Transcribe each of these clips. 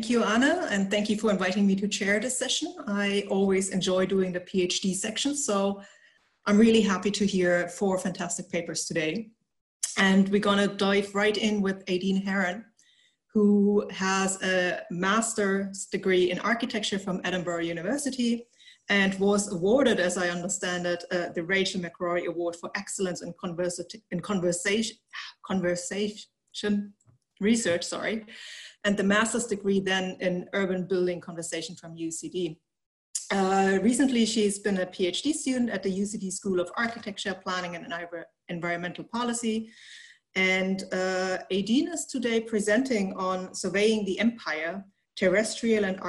Thank you, Anna, and thank you for inviting me to chair this session. I always enjoy doing the PhD section, so I'm really happy to hear four fantastic papers today. And we're gonna dive right in with Aideen Heron, who has a master's degree in architecture from Edinburgh University and was awarded, as I understand it, uh, the Rachel McCrory Award for Excellence in, Conversa in conversation, conversation research, sorry, and the master's degree then in urban building conversation from UCD. Uh, recently, she's been a PhD student at the UCD School of Architecture, Planning and Environmental Policy. And uh, Aideen is today presenting on surveying the empire, terrestrial and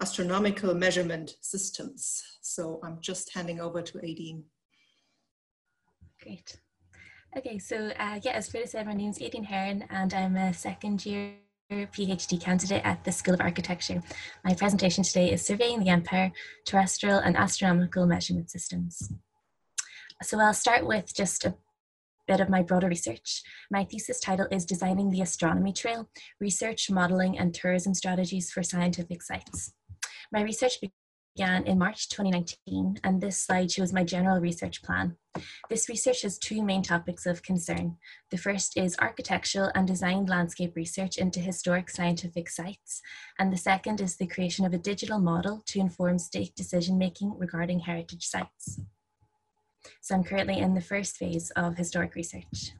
astronomical measurement systems. So I'm just handing over to Aideen. Great. Okay, so uh, yeah, as Frida said, my name is Aideen Heron and I'm a second year PhD candidate at the School of Architecture. My presentation today is Surveying the Empire, Terrestrial and Astronomical Measurement Systems. So I'll start with just a bit of my broader research. My thesis title is Designing the Astronomy Trail, Research, Modelling and Tourism Strategies for Scientific Sites. My research began in March 2019, and this slide shows my general research plan. This research has two main topics of concern. The first is architectural and design landscape research into historic scientific sites, and the second is the creation of a digital model to inform state decision making regarding heritage sites. So I'm currently in the first phase of historic research.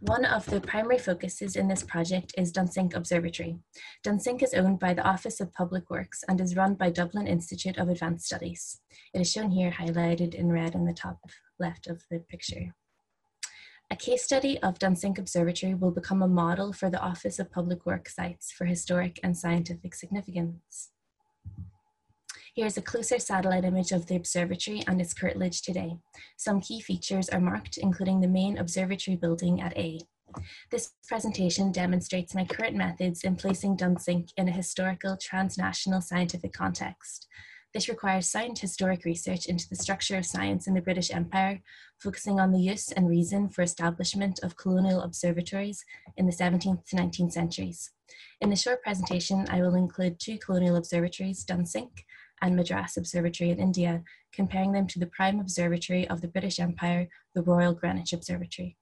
One of the primary focuses in this project is Dunsink Observatory. Dunsink is owned by the Office of Public Works and is run by Dublin Institute of Advanced Studies. It is shown here highlighted in red in the top left of the picture. A case study of Dunsink Observatory will become a model for the Office of Public Works sites for historic and scientific significance. Here's a closer satellite image of the observatory and its curtilage today. Some key features are marked, including the main observatory building at A. This presentation demonstrates my current methods in placing Dunsink in a historical transnational scientific context. This requires sound historic research into the structure of science in the British Empire, focusing on the use and reason for establishment of colonial observatories in the 17th to 19th centuries. In the short presentation, I will include two colonial observatories, Dunsink and Madras Observatory in India, comparing them to the prime observatory of the British Empire, the Royal Greenwich Observatory.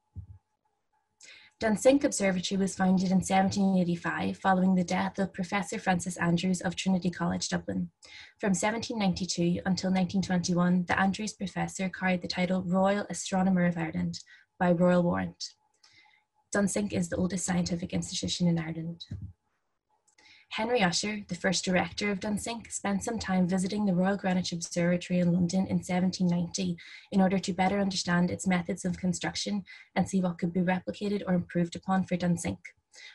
Dunsink Observatory was founded in 1785 following the death of Professor Francis Andrews of Trinity College, Dublin. From 1792 until 1921, the Andrews Professor carried the title Royal Astronomer of Ireland by royal warrant. Dunsink is the oldest scientific institution in Ireland. Henry Ussher, the first director of Dunsink, spent some time visiting the Royal Greenwich Observatory in London in 1790 in order to better understand its methods of construction and see what could be replicated or improved upon for Dunsink.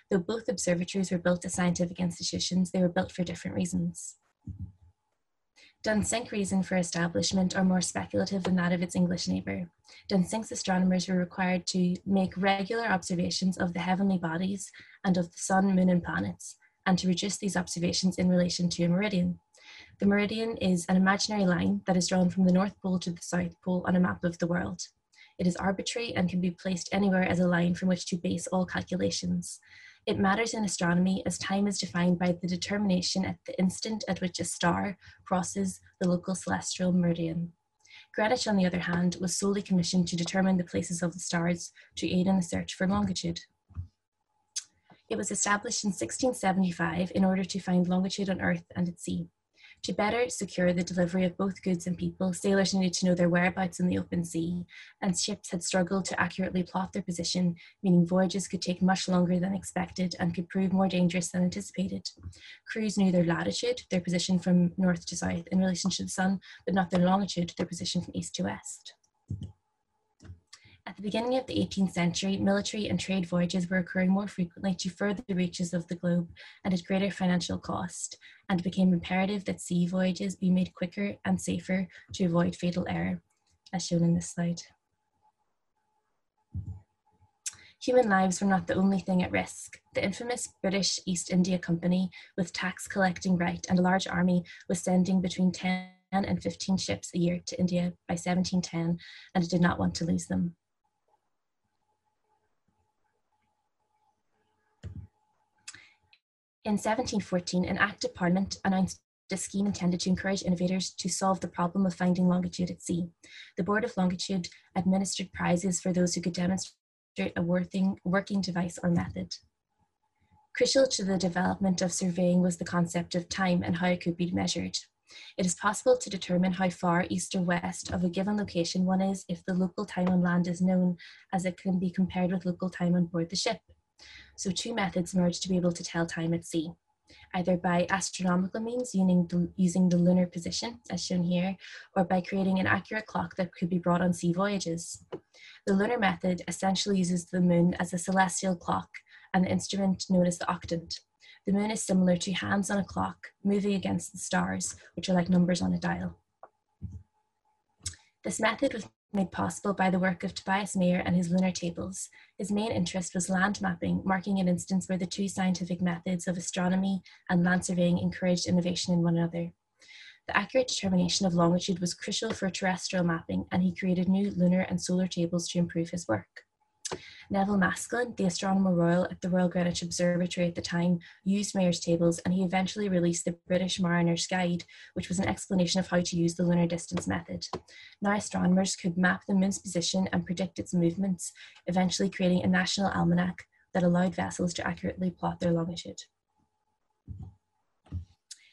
Though both observatories were built as scientific institutions, they were built for different reasons. Dunsink's reason for establishment are more speculative than that of its English neighbour. Dunsink's astronomers were required to make regular observations of the heavenly bodies and of the sun, moon, and planets, and to reduce these observations in relation to a meridian. The meridian is an imaginary line that is drawn from the North Pole to the South Pole on a map of the world. It is arbitrary and can be placed anywhere as a line from which to base all calculations. It matters in astronomy as time is defined by the determination at the instant at which a star crosses the local celestial meridian. Greenwich, on the other hand, was solely commissioned to determine the places of the stars to aid in the search for longitude. It was established in 1675 in order to find longitude on Earth and at sea. To better secure the delivery of both goods and people, sailors needed to know their whereabouts in the open sea, and ships had struggled to accurately plot their position, meaning voyages could take much longer than expected and could prove more dangerous than anticipated. Crews knew their latitude, their position from north to south in relation to the sun, but not their longitude, their position from east to west. At the beginning of the 18th century, military and trade voyages were occurring more frequently to further the reaches of the globe and at greater financial cost, and it became imperative that sea voyages be made quicker and safer to avoid fatal error, as shown in this slide. Human lives were not the only thing at risk. The infamous British East India Company, with tax collecting right and a large army, was sending between 10 and 15 ships a year to India by 1710, and it did not want to lose them. In 1714, an Act of Parliament announced a scheme intended to encourage innovators to solve the problem of finding longitude at sea. The Board of Longitude administered prizes for those who could demonstrate a working, working device or method. Crucial to the development of surveying was the concept of time and how it could be measured. It is possible to determine how far east or west of a given location one is if the local time on land is known, as it can be compared with local time on board the ship. So two methods merged to be able to tell time at sea, either by astronomical means using the, using the lunar position, as shown here, or by creating an accurate clock that could be brought on sea voyages. The lunar method essentially uses the moon as a celestial clock and the instrument known as the octant. The moon is similar to hands on a clock moving against the stars, which are like numbers on a dial. This method was made possible by the work of Tobias Mayer and his lunar tables. His main interest was land mapping, marking an instance where the two scientific methods of astronomy and land surveying encouraged innovation in one another. The accurate determination of longitude was crucial for terrestrial mapping, and he created new lunar and solar tables to improve his work. Nevil Maskelyne, the Astronomer Royal at the Royal Greenwich Observatory at the time, used Mayer's tables and he eventually released the British Mariner's Guide, which was an explanation of how to use the lunar distance method. Now astronomers could map the moon's position and predict its movements, eventually creating a national almanac that allowed vessels to accurately plot their longitude.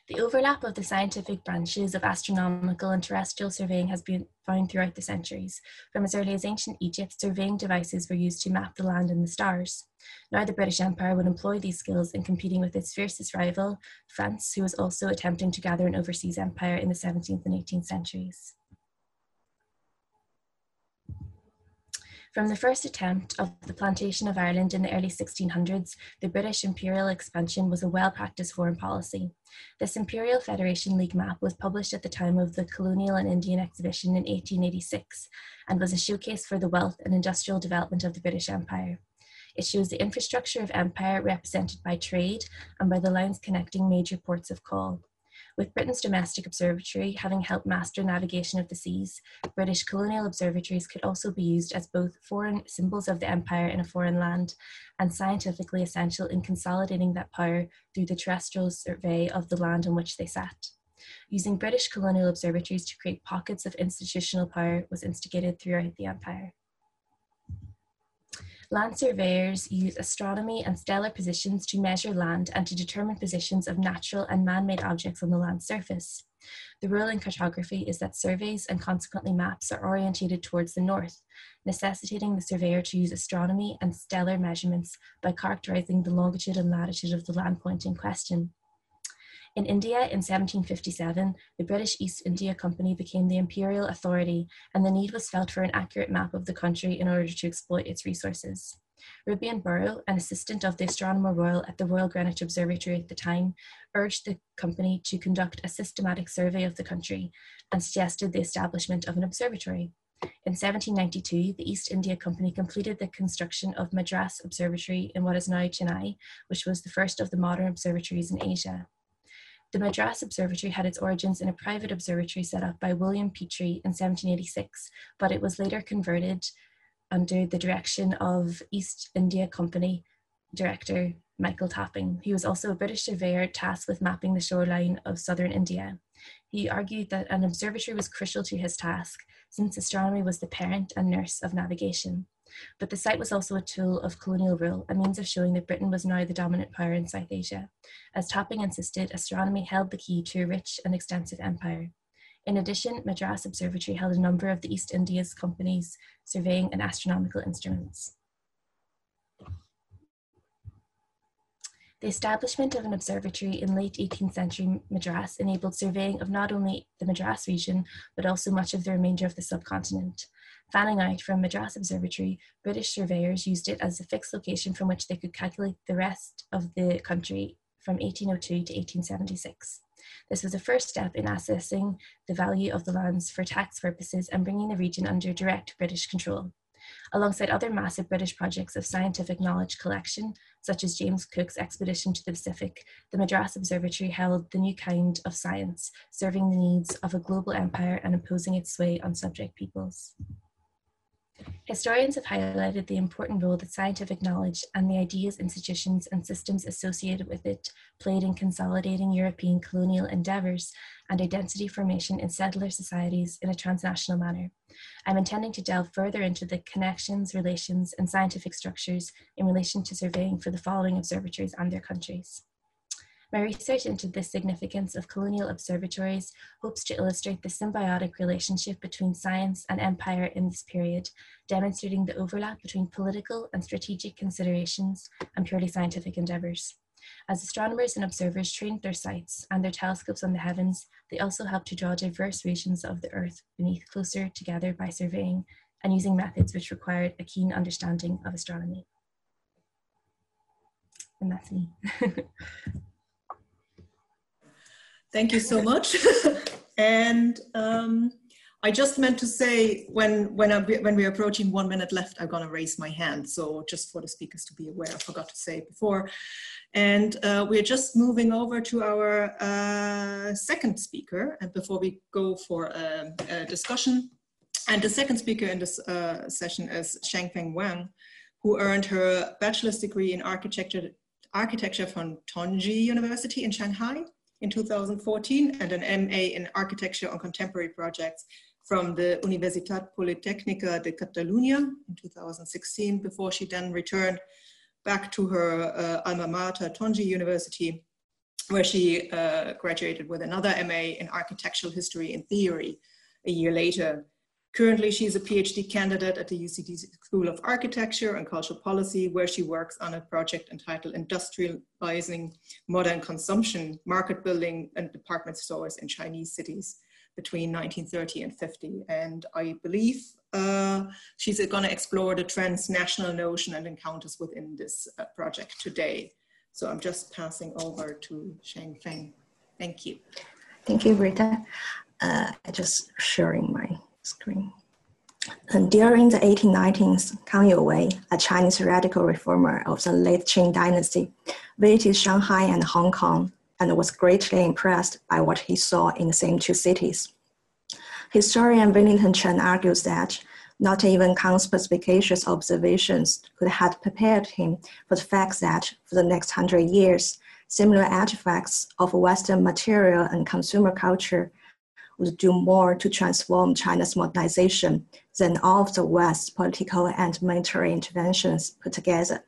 The overlap of the scientific branches of astronomical and terrestrial surveying has been found throughout the centuries. From as early as ancient Egypt, surveying devices were used to map the land and the stars. Now the British Empire would employ these skills in competing with its fiercest rival, France, who was also attempting to gather an overseas empire in the 17th and 18th centuries. From the first attempt of the plantation of Ireland in the early 1600s, the British imperial expansion was a well practiced foreign policy. This Imperial Federation League map was published at the time of the Colonial and Indian Exhibition in 1886 and was a showcase for the wealth and industrial development of the British Empire. It shows the infrastructure of empire represented by trade and by the lines connecting major ports of call. With Britain's domestic observatory having helped master navigation of the seas, British colonial observatories could also be used as both foreign symbols of the empire in a foreign land and scientifically essential in consolidating that power through the terrestrial survey of the land on which they sat. Using British colonial observatories to create pockets of institutional power was instigated throughout the empire. Land surveyors use astronomy and stellar positions to measure land and to determine positions of natural and man-made objects on the land surface. The rule in cartography is that surveys and consequently maps are orientated towards the north, necessitating the surveyor to use astronomy and stellar measurements by characterizing the longitude and latitude of the land point in question. In India in 1757, the British East India Company became the imperial authority, and the need was felt for an accurate map of the country in order to exploit its resources. Reuben Burrow, an assistant of the Astronomer Royal at the Royal Greenwich Observatory at the time, urged the company to conduct a systematic survey of the country and suggested the establishment of an observatory. In 1792, the East India Company completed the construction of Madras Observatory in what is now Chennai, which was the first of the modern observatories in Asia. The Madras Observatory had its origins in a private observatory set up by William Petrie in 1786, but it was later converted under the direction of East India Company director Michael Topping. He was also a British surveyor tasked with mapping the shoreline of southern India. He argued that an observatory was crucial to his task, since astronomy was the parent and nurse of navigation. But the site was also a tool of colonial rule, a means of showing that Britain was now the dominant power in South Asia. As Topping insisted, astronomy held the key to a rich and extensive empire. In addition, Madras Observatory held a number of the East India's companies surveying and astronomical instruments. The establishment of an observatory in late 18th century Madras enabled surveying of not only the Madras region, but also much of the remainder of the subcontinent. Fanning out from Madras Observatory, British surveyors used it as a fixed location from which they could calculate the rest of the country from 1802 to 1876. This was the first step in assessing the value of the lands for tax purposes and bringing the region under direct British control. Alongside other massive British projects of scientific knowledge collection, such as James Cook's expedition to the Pacific, the Madras Observatory held the new kind of science, serving the needs of a global empire and imposing its sway on subject peoples. Historians have highlighted the important role that scientific knowledge and the ideas, institutions, and systems associated with it played in consolidating European colonial endeavours and identity formation in settler societies in a transnational manner. I'm intending to delve further into the connections, relations, and scientific structures in relation to surveying for the following observatories and their countries. My research into the significance of colonial observatories hopes to illustrate the symbiotic relationship between science and empire in this period, demonstrating the overlap between political and strategic considerations and purely scientific endeavours. As astronomers and observers trained their sights and their telescopes on the heavens, they also helped to draw diverse regions of the Earth beneath closer together by surveying and using methods which required a keen understanding of astronomy. And that's me. Thank you so much. and um, I just meant to say when when I, when we're approaching one minute left, I'm gonna raise my hand. So just for the speakers to be aware, I forgot to say before. And uh, we're just moving over to our uh, second speaker. And before we go for a, a, discussion, and the second speaker in this uh, session is Shengfeng Wang, who earned her bachelor's degree in architecture architecture from Tongji University in Shanghai in 2014 and an MA in Architecture on Contemporary Projects from the Universitat Politècnica de Catalunya in 2016 before she then returned back to her uh, alma mater, Tongji University, where she uh, graduated with another MA in Architectural History and Theory a year later. Currently, she's a PhD candidate at the UCD School of Architecture and Cultural Policy, where she works on a project entitled Industrializing Modern Consumption, Market Building and Department Stores in Chinese Cities between 1930 and 50. And I believe uh, she's going to explore the transnational notion and encounters within this uh, project today. So I'm just passing over to Sheng Feng. Thank you. Thank you, Rita. Uh, just sharing my screen. And during the 1890s, Kang Youwei, a Chinese radical reformer of the late Qing dynasty, visited Shanghai and Hong Kong and was greatly impressed by what he saw in the same two cities. Historian Wellington Chan argues that not even Kang's perspicacious observations could have prepared him for the fact that for the next hundred years, similar artifacts of Western material and consumer culture would do more to transform China's modernization than all of the West's political and military interventions put together.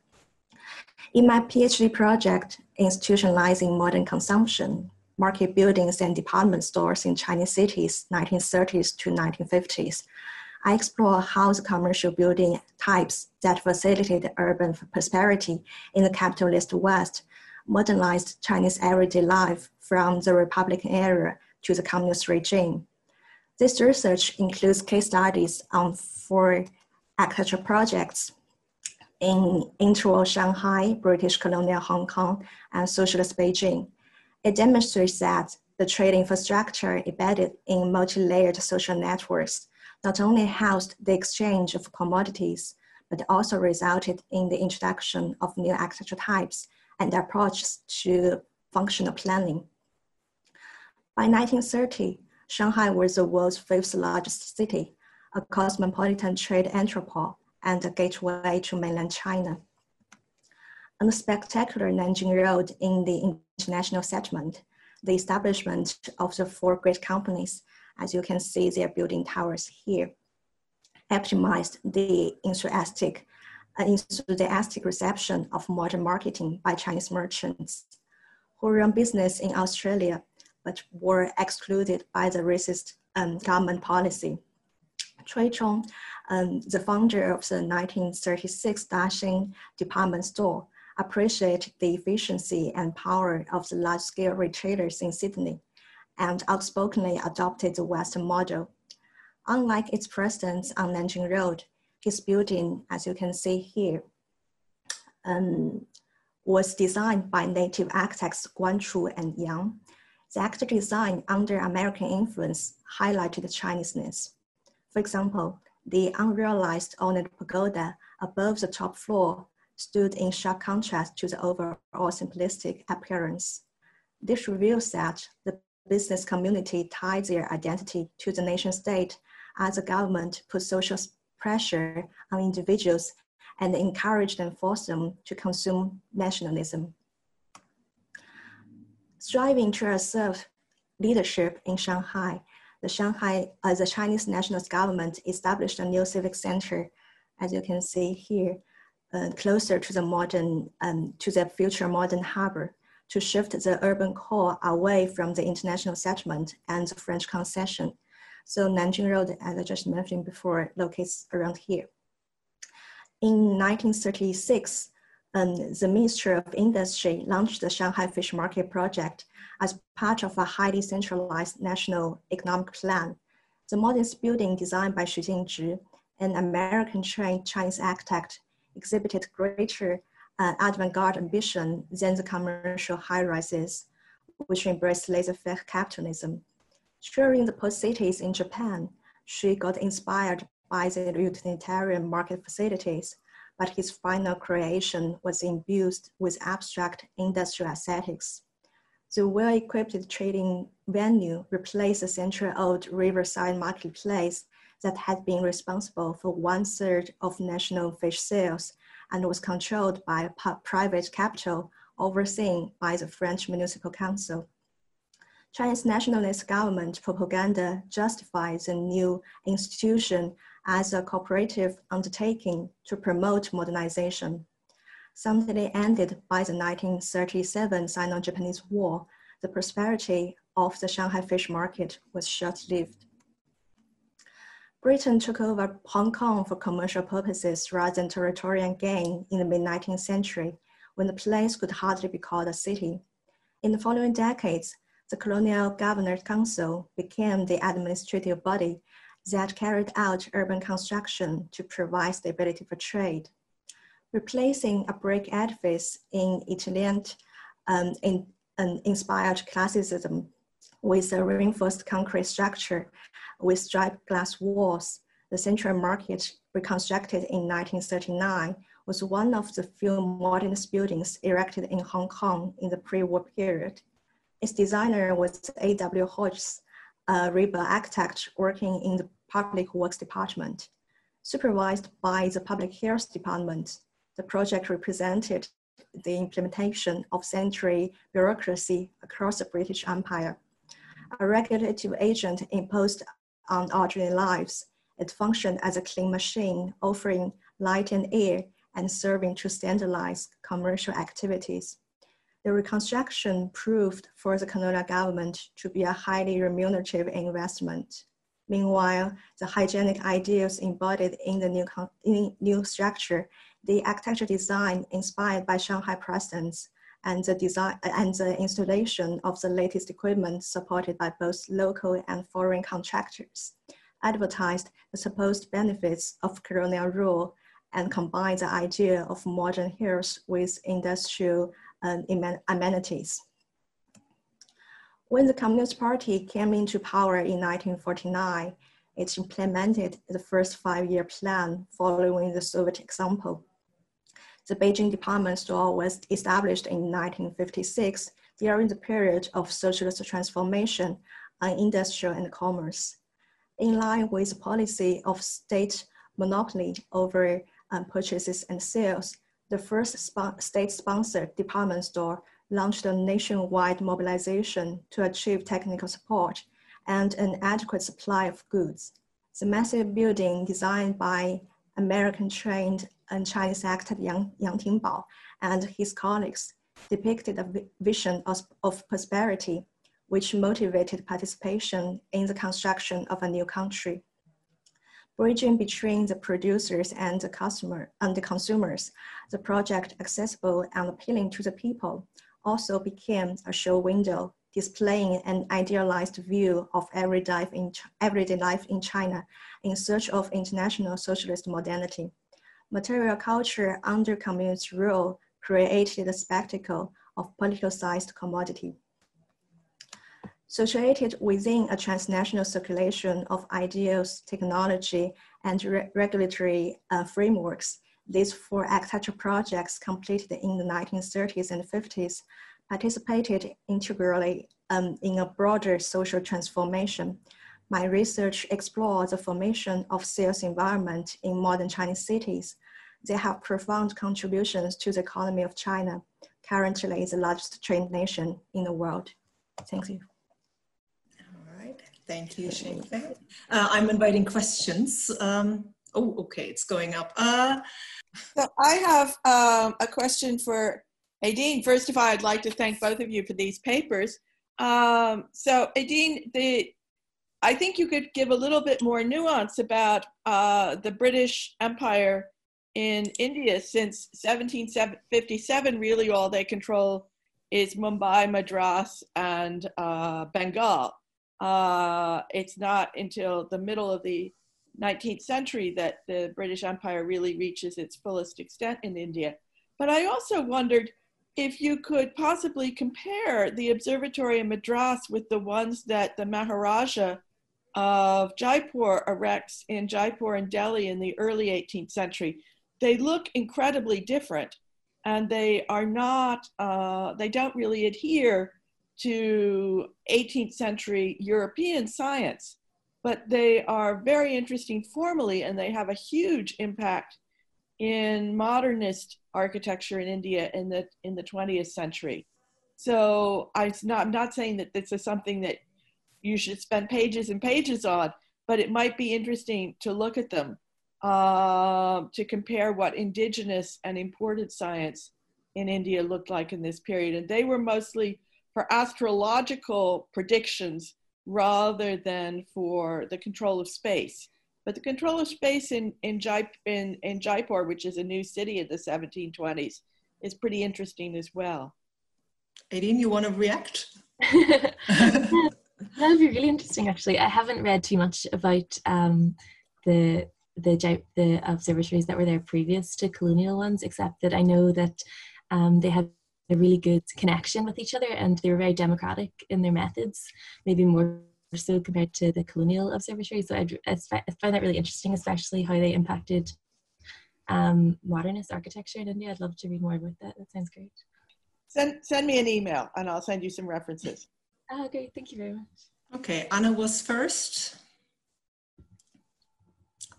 In my PhD project, Institutionalizing Modern Consumption, Market Buildings and Department Stores in Chinese Cities, 1930s to 1950s, I explore how the commercial building types that facilitated urban prosperity in the capitalist West modernized Chinese everyday life from the Republican era to the communist regime. This research includes case studies on four architecture projects in interwar Shanghai, British colonial Hong Kong, and socialist Beijing. It demonstrates that the trade infrastructure embedded in multi-layered social networks not only housed the exchange of commodities, but also resulted in the introduction of new architecture types and approaches to functional planning. By 1930, Shanghai was the world's fifth largest city, a cosmopolitan trade entropole, and a gateway to mainland China. On the spectacular Nanjing Road in the international settlement, the establishment of the four great companies, as you can see their building towers here, optimized the enthusiastic, uh, enthusiastic reception of modern marketing by Chinese merchants who run business in Australia but were excluded by the racist um, government policy. Cai Chang, um, the founder of the 1936 Daxin department store, appreciated the efficiency and power of the large-scale retailers in Sydney and outspokenly adopted the Western model. Unlike its presence on Nanjing Road, his building, as you can see here, um, was designed by native architects Guan Chu and Yang the act design under American influence highlighted the Chineseness. For example, the unrealized ornate pagoda above the top floor stood in sharp contrast to the overall simplistic appearance. This reveals that the business community tied their identity to the nation state as the government put social pressure on individuals and encouraged and forced them to consume nationalism. Striving to assert leadership in Shanghai, the Shanghai, uh, the Chinese national government established a new civic center, as you can see here, uh, closer to the modern, um, to the future modern harbor to shift the urban core away from the international settlement and the French concession. So Nanjing Road, as I just mentioned before, locates around here. In 1936, um, the Ministry of Industry launched the Shanghai Fish Market Project as part of a highly centralized national economic plan. The modest building designed by Xu Jingzhi, an American-trained Chinese architect, exhibited greater uh, avant-garde ambition than the commercial high-rises, which embraced laissez-faire capitalism. During the post-cities in Japan, she got inspired by the utilitarian market facilities, but his final creation was imbued with abstract industrial aesthetics. The well-equipped trading venue replaced the century old riverside marketplace that had been responsible for one third of national fish sales and was controlled by private capital overseen by the French Municipal Council. Chinese nationalist government propaganda justified the new institution as a cooperative undertaking to promote modernization. Suddenly ended by the 1937 Sino-Japanese War, the prosperity of the Shanghai fish market was short-lived. Britain took over Hong Kong for commercial purposes rather than territorial gain in the mid-19th century, when the place could hardly be called a city. In the following decades, the Colonial Governor's Council became the administrative body that carried out urban construction to provide stability for trade. Replacing a brick edifice in Italian um, in, um, inspired classicism with a reinforced concrete structure with striped glass walls. The Central Market, reconstructed in 1939, was one of the few modernist buildings erected in Hong Kong in the pre-war period. Its designer was A.W. Hodges, a rebel architect working in the Public Works Department. Supervised by the Public Health Department, the project represented the implementation of century bureaucracy across the British Empire. A regulative agent imposed on ordinary lives. It functioned as a clean machine, offering light and air and serving to standardize commercial activities. The reconstruction proved for the colonial government to be a highly remunerative investment. Meanwhile, the hygienic ideals embodied in the new, in new structure, the architecture design inspired by Shanghai precedents, and the design and the installation of the latest equipment supported by both local and foreign contractors, advertised the supposed benefits of colonial rule and combined the idea of modern hills with industrial uh, amenities. When the Communist Party came into power in 1949, it implemented the first five-year plan following the Soviet example. The Beijing department store was established in 1956 during the period of socialist transformation on industrial and commerce. In line with the policy of state monopoly over um, purchases and sales, the first sp state-sponsored department store launched a nationwide mobilization to achieve technical support and an adequate supply of goods. The massive building designed by American-trained and Chinese actor Yang, Yang Tingbao and his colleagues depicted a vision of, of prosperity, which motivated participation in the construction of a new country. Bridging between the producers and the customer and the consumers, the project accessible and appealing to the people also became a show window displaying an idealized view of everyday life in, everyday life in China in search of international socialist modernity. Material culture under communist rule created a spectacle of politicized commodity. Situated within a transnational circulation of ideals, technology, and re regulatory uh, frameworks, these four architectural projects completed in the 1930s and 50s participated integrally um, in a broader social transformation, My research explores the formation of sales environment in modern Chinese cities. They have profound contributions to the economy of China, currently the largest trade nation in the world. Thank you. All right, thank you, Xingfei. Uh, I'm inviting questions. Um, oh, okay, it's going up. Uh, so I have um, a question for Aideen. First of all, I'd like to thank both of you for these papers. Um, so Aideen, the I think you could give a little bit more nuance about uh, the British Empire in India since 1757. Really, all they control is Mumbai, Madras, and uh, Bengal. Uh, it's not until the middle of the 19th century that the British Empire really reaches its fullest extent in India. But I also wondered if you could possibly compare the observatory in Madras with the ones that the Maharaja of Jaipur erects in Jaipur and Delhi in the early 18th century. They look incredibly different and they are not, uh, they don't really adhere to 18th century European science, but they are very interesting formally and they have a huge impact in modernist architecture in India in the in the 20th century. So I'm not, I'm not saying that this is something that you should spend pages and pages on, but it might be interesting to look at them uh, to compare what indigenous and imported science in India looked like in this period. And they were mostly for astrological predictions rather than for the control of space. But the control of space in, in, Jai, in, in Jaipur, which is a new city in the 1720s, is pretty interesting as well. Aideen, you want to react? That would be really interesting, actually. I haven't read too much about um, the the the observatories that were there previous to colonial ones, except that I know that um, they had a really good connection with each other and they were very democratic in their methods, maybe more so compared to the colonial observatories. So I'd, I find that really interesting, especially how they impacted um, modernist architecture in India. I'd love to read more about that. That sounds great. Send, send me an email and I'll send you some references. Oh, great. Thank you very much. Okay, Anna was first.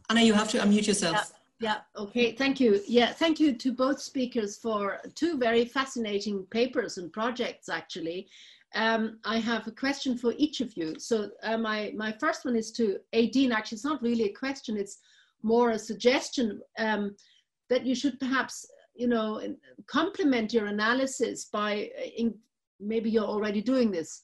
Anna, you have to unmute yourself. Yeah. Okay, thank you. Yeah, thank you to both speakers for two very fascinating papers and projects, actually. Um, I have a question for each of you. So uh, my, my first one is to Aideen. Actually, it's not really a question, it's more a suggestion um, that you should perhaps, you know, complement your analysis by, uh, in, maybe you're already doing this,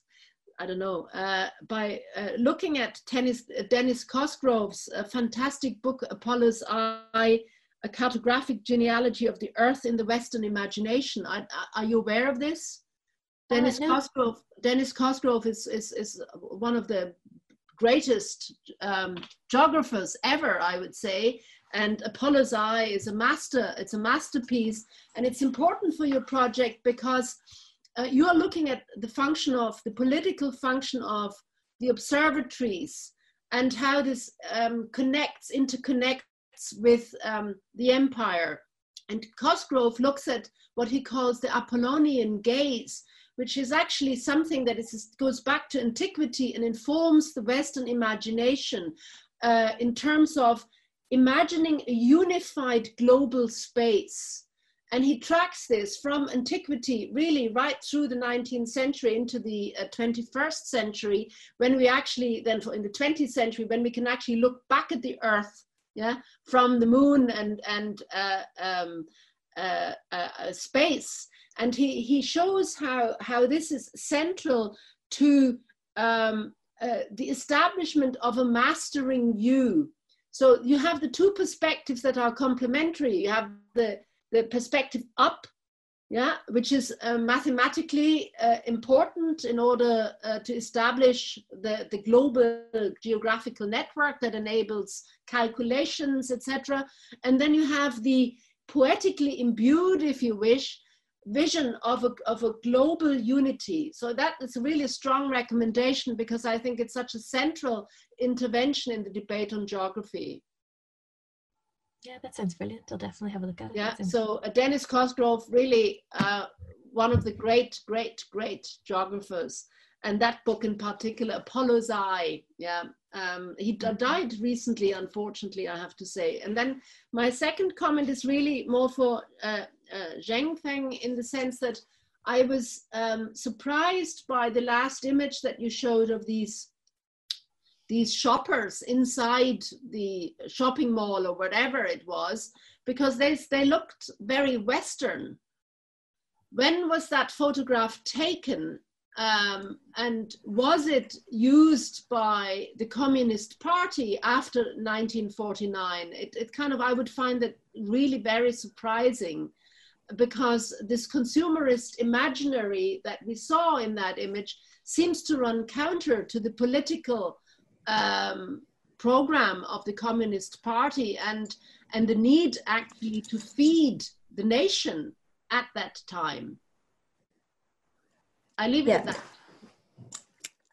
I don't know, uh, by uh, looking at tennis, uh, Dennis Cosgrove's uh, fantastic book, Apollo's Eye, A Cartographic Genealogy of the Earth in the Western Imagination. Are, are you aware of this? Uh, Dennis no. Cosgrove, Dennis Cosgrove is, is, is one of the greatest um, geographers ever, I would say. And Apollo's Eye is a master, it's a masterpiece. And it's important for your project because uh, you are looking at the function of the political function of the observatories and how this um, connects, interconnects with um, the empire. And Cosgrove looks at what he calls the Apollonian gaze, which is actually something that is, goes back to antiquity and informs the Western imagination uh, in terms of imagining a unified global space and he tracks this from antiquity really right through the 19th century into the uh, 21st century when we actually then in the 20th century when we can actually look back at the earth yeah from the moon and and uh, um, uh, uh, uh space. And he he shows how how this is central to um, uh, the establishment of a mastering view so you have the two perspectives that are complementary. You have the the perspective up, yeah, which is uh, mathematically uh, important in order uh, to establish the, the global geographical network that enables calculations, etc. And then you have the poetically imbued, if you wish, vision of a, of a global unity. So that is really a strong recommendation because I think it's such a central intervention in the debate on geography. Yeah, that sounds brilliant. I'll definitely have a look at it. Yeah, so uh, Dennis Cosgrove, really uh, one of the great, great, great geographers. and that book in particular, Apollo's Eye. Yeah, um, he died recently, unfortunately, I have to say. And then my second comment is really more for uh, uh, Zheng Feng in the sense that I was um, surprised by the last image that you showed of these these shoppers inside the shopping mall or whatever it was, because they, they looked very Western. When was that photograph taken? Um, and was it used by the Communist Party after 1949? It, it kind of, I would find that really very surprising because this consumerist imaginary that we saw in that image seems to run counter to the political um, program of the Communist Party and, and the need actually to feed the nation at that time. I leave it yeah. at that.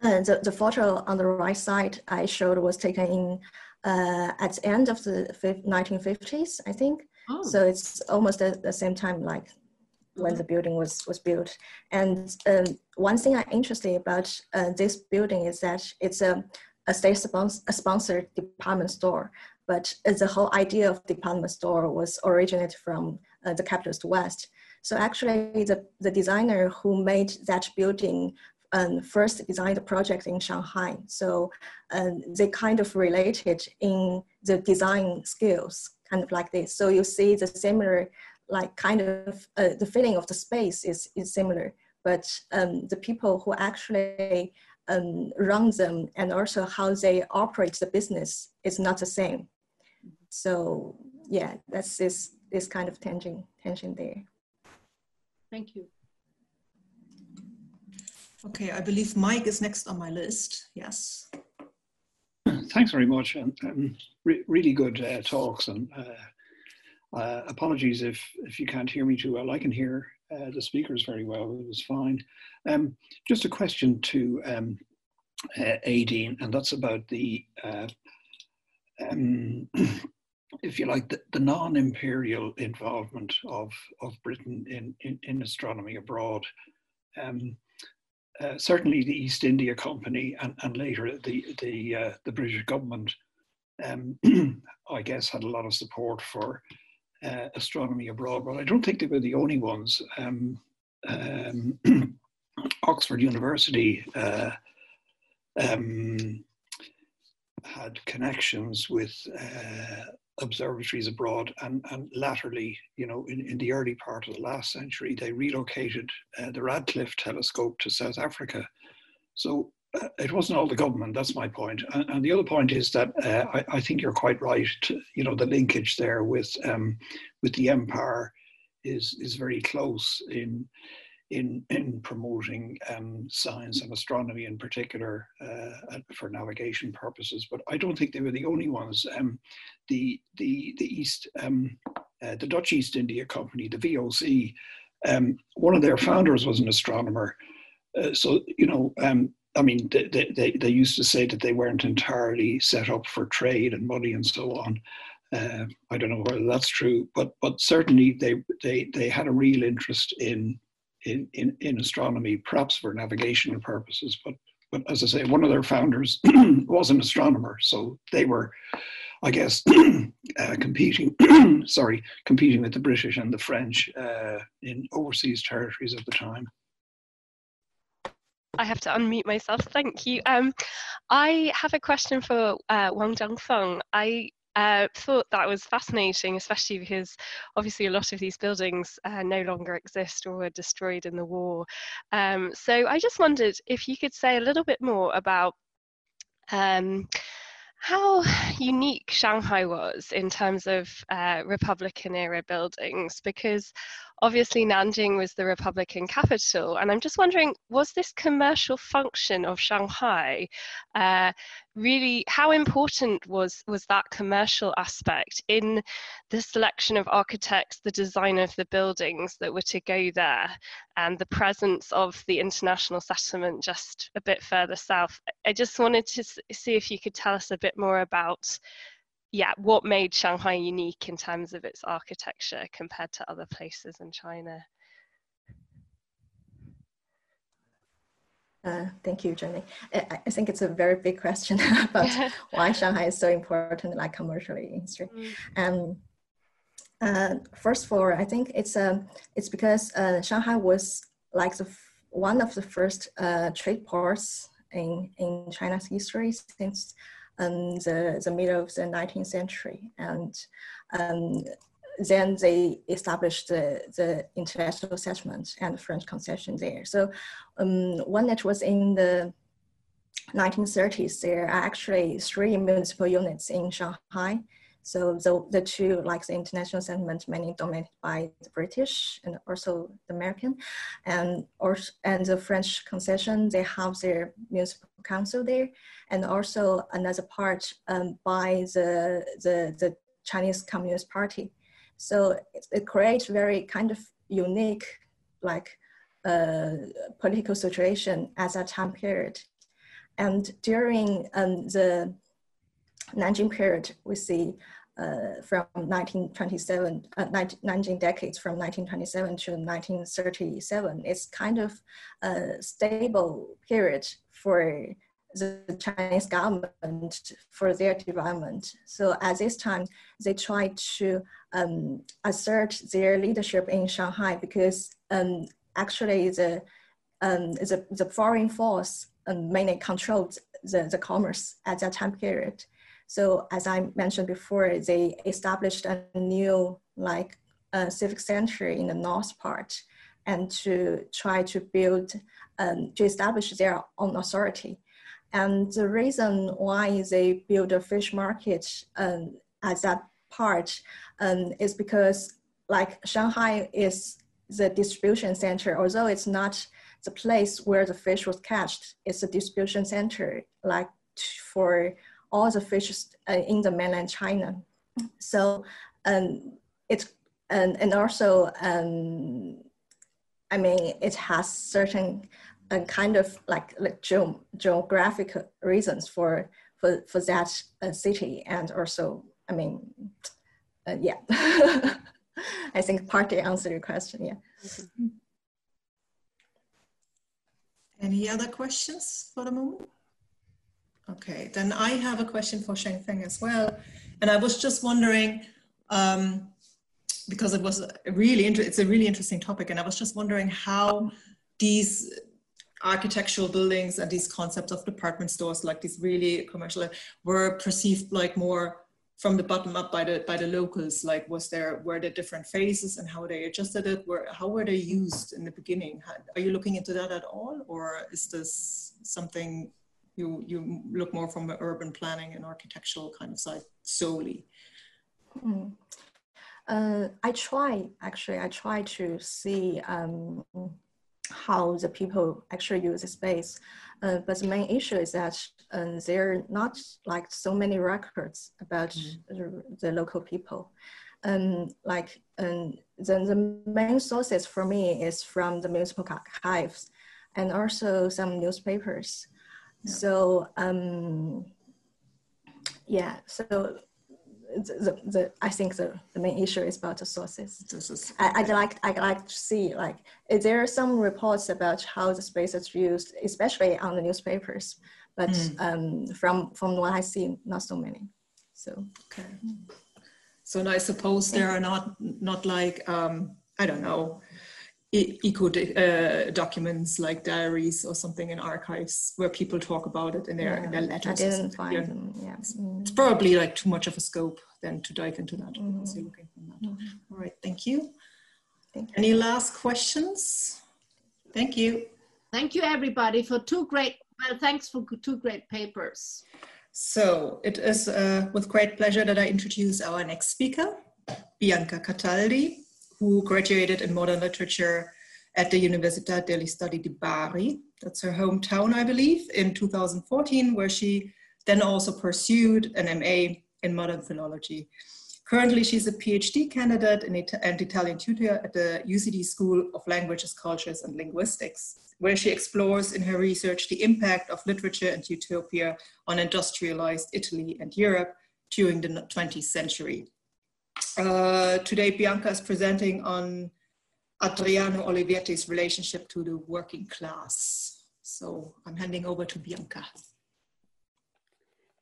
Uh, the, the photo on the right side I showed was taken in uh, at the end of the 1950s, I think. Oh. So it's almost at the same time like when the building was, was built. And um, one thing I'm interested about uh, this building is that it's a, a state sponsored department store, but the whole idea of department store was originated from uh, the capitalist West. So actually the, the designer who made that building um, first designed the project in Shanghai. So um, they kind of related in the design skills, kind of like this. So you see the similar, like kind of uh, the feeling of the space is, is similar, but um, the people who actually um, run them and also how they operate the business is not the same. So yeah, that's this, this kind of tension, tension there. Thank you. Okay, I believe Mike is next on my list. Yes. Thanks very much. And, um, re really good uh, talks. And uh, uh, apologies if, if you can't hear me too well. I can hear uh, the speakers very well. It was fine. Um, just a question to um, uh, Aideen, and that's about the uh, um, if you like, the, the non-imperial involvement of, of Britain in, in, in astronomy abroad. Um, uh, certainly the East India Company and, and later the, the, uh, the British government, um, I guess, had a lot of support for uh, astronomy abroad, but I don't think they were the only ones. Um, um Oxford University uh, um, had connections with uh, observatories abroad and, and latterly, you know, in, in the early part of the last century, they relocated uh, the Radcliffe telescope to South Africa. So it wasn't all the government, that's my point. And, and the other point is that uh, I, I, think you're quite right, you know, the linkage there with, um, with the empire is, is very close in, in, in promoting um, science and astronomy in particular uh, for navigation purposes. But I don't think they were the only ones. Um, the, the, the East, um, uh, the Dutch East India Company, the VOC, um, one of their founders was an astronomer. Uh, so, you know, um, I mean, they, they, they used to say that they weren't entirely set up for trade and money and so on. Uh, I don't know whether that's true, but but certainly they they they had a real interest in in, in, in astronomy, perhaps for navigational purposes. But, but as I say, one of their founders was an astronomer. So they were, I guess, uh, competing, sorry, competing with the British and the French uh, in overseas territories at the time. I have to unmute myself. Thank you. Um, I have a question for uh, Wang Jiangfeng. I uh, thought that was fascinating, especially because obviously a lot of these buildings uh, no longer exist or were destroyed in the war. Um, so I just wondered if you could say a little bit more about um, how unique Shanghai was in terms of uh, Republican era buildings, because obviously Nanjing was the Republican capital. And I'm just wondering, was this commercial function of Shanghai uh, really, how important was, was that commercial aspect in the selection of architects, the design of the buildings that were to go there, and the presence of the international settlement just a bit further south? I just wanted to see if you could tell us a bit more about yeah, what made Shanghai unique in terms of its architecture compared to other places in China? Uh, thank you, Jenny. I, I, think it's a very big question about why Shanghai is so important, like commercially industry. Mm. Um, uh, first of all, I think it's um, it's because uh, Shanghai was like the one of the first uh, trade ports in in China's history since um, the the middle of the 19th century, and um, then they established the, the international settlement and French concession there. So um, when it was in the 1930s, there are actually three municipal units in Shanghai. So the, the two, like the international settlement, mainly dominated by the British and also the American, and or and the French concession, they have their municipal council there, and also another part um, by the, the the Chinese Communist Party. So it, it creates very kind of unique, like uh, political situation at that time period. And during um, the Nanjing period, we see uh, from 1927, uh, 19 decades from 1927 to 1937, it's kind of a stable period for the Chinese government for their development. So at this time, they try to um, assert their leadership in Shanghai because um, actually the, um, the, the foreign force um, mainly controlled the, the commerce at that time period. So as I mentioned before, they established a new like uh, civic center in the north part and to try to build, um, to establish their own authority. And the reason why they build a fish market um, at that part um, is because like Shanghai is the distribution center, although it's not the place where the fish was catched, it's a distribution center like for all the fishes uh, in the mainland China. So um, it's, and, and also, um, I mean, it has certain and kind of like, like ge- geographic reasons for for for that uh, city and also i mean uh, yeah. I think partly answered your question yeah. Mm-hmm. any other questions for the moment? Okay then i have a question for shengfeng as well. And i was just wondering um, because it was really inter- it's a really interesting topic. And i was just wondering how these architectural buildings and these concepts of department stores, like these really commercial, were perceived like more from the bottom up by the by the locals. Like, was there were there different phases and how they adjusted it? Were how were they used in the beginning? How, are you looking into that at all, or is this something you you look more from the urban planning and architectural kind of side solely? Mm. Uh, I try actually. I try to see um, how the people actually use the space. Uh, but the main issue is that um, there are not like so many records about mm. the, the, local people. Um, like um, the, the main sources for me is from the municipal archives and also some newspapers. Yeah. So um, yeah, so the, the, I think the, the main issue is about the sources. Is, I, I'd like I'd like to see like is there are some reports about how the space is used, especially on the newspapers, but mm. um, from from what I see, not so many. So okay. So I suppose there are not not like um, I don't know eco uh, documents like diaries or something in archives where people talk about it in their, yeah, in their letters. I didn't find yeah. them. Yeah. Mm. It's probably like too much of a scope then to dive into that. Mm. So looking from that. Mm. All right, thank you. thank you. Any last questions? Thank you. Thank you everybody for two great, well, thanks for two great papers. So it is uh, with great pleasure that I introduce our next speaker, Bianca Cataldi who graduated in modern literature at the Università degli Studi di Bari. That's her hometown, I believe, in 2014, where she then also pursued an MA in modern philology. Currently, she's a PhD candidate and Italian tutor at the UCD School of Languages, Cultures, and Linguistics, where she explores in her research the impact of literature and utopia on industrialized Italy and Europe during the 20th century. Uh, today, Bianca is presenting on Adriano Olivetti's relationship to the working class. So I'm handing over to Bianca.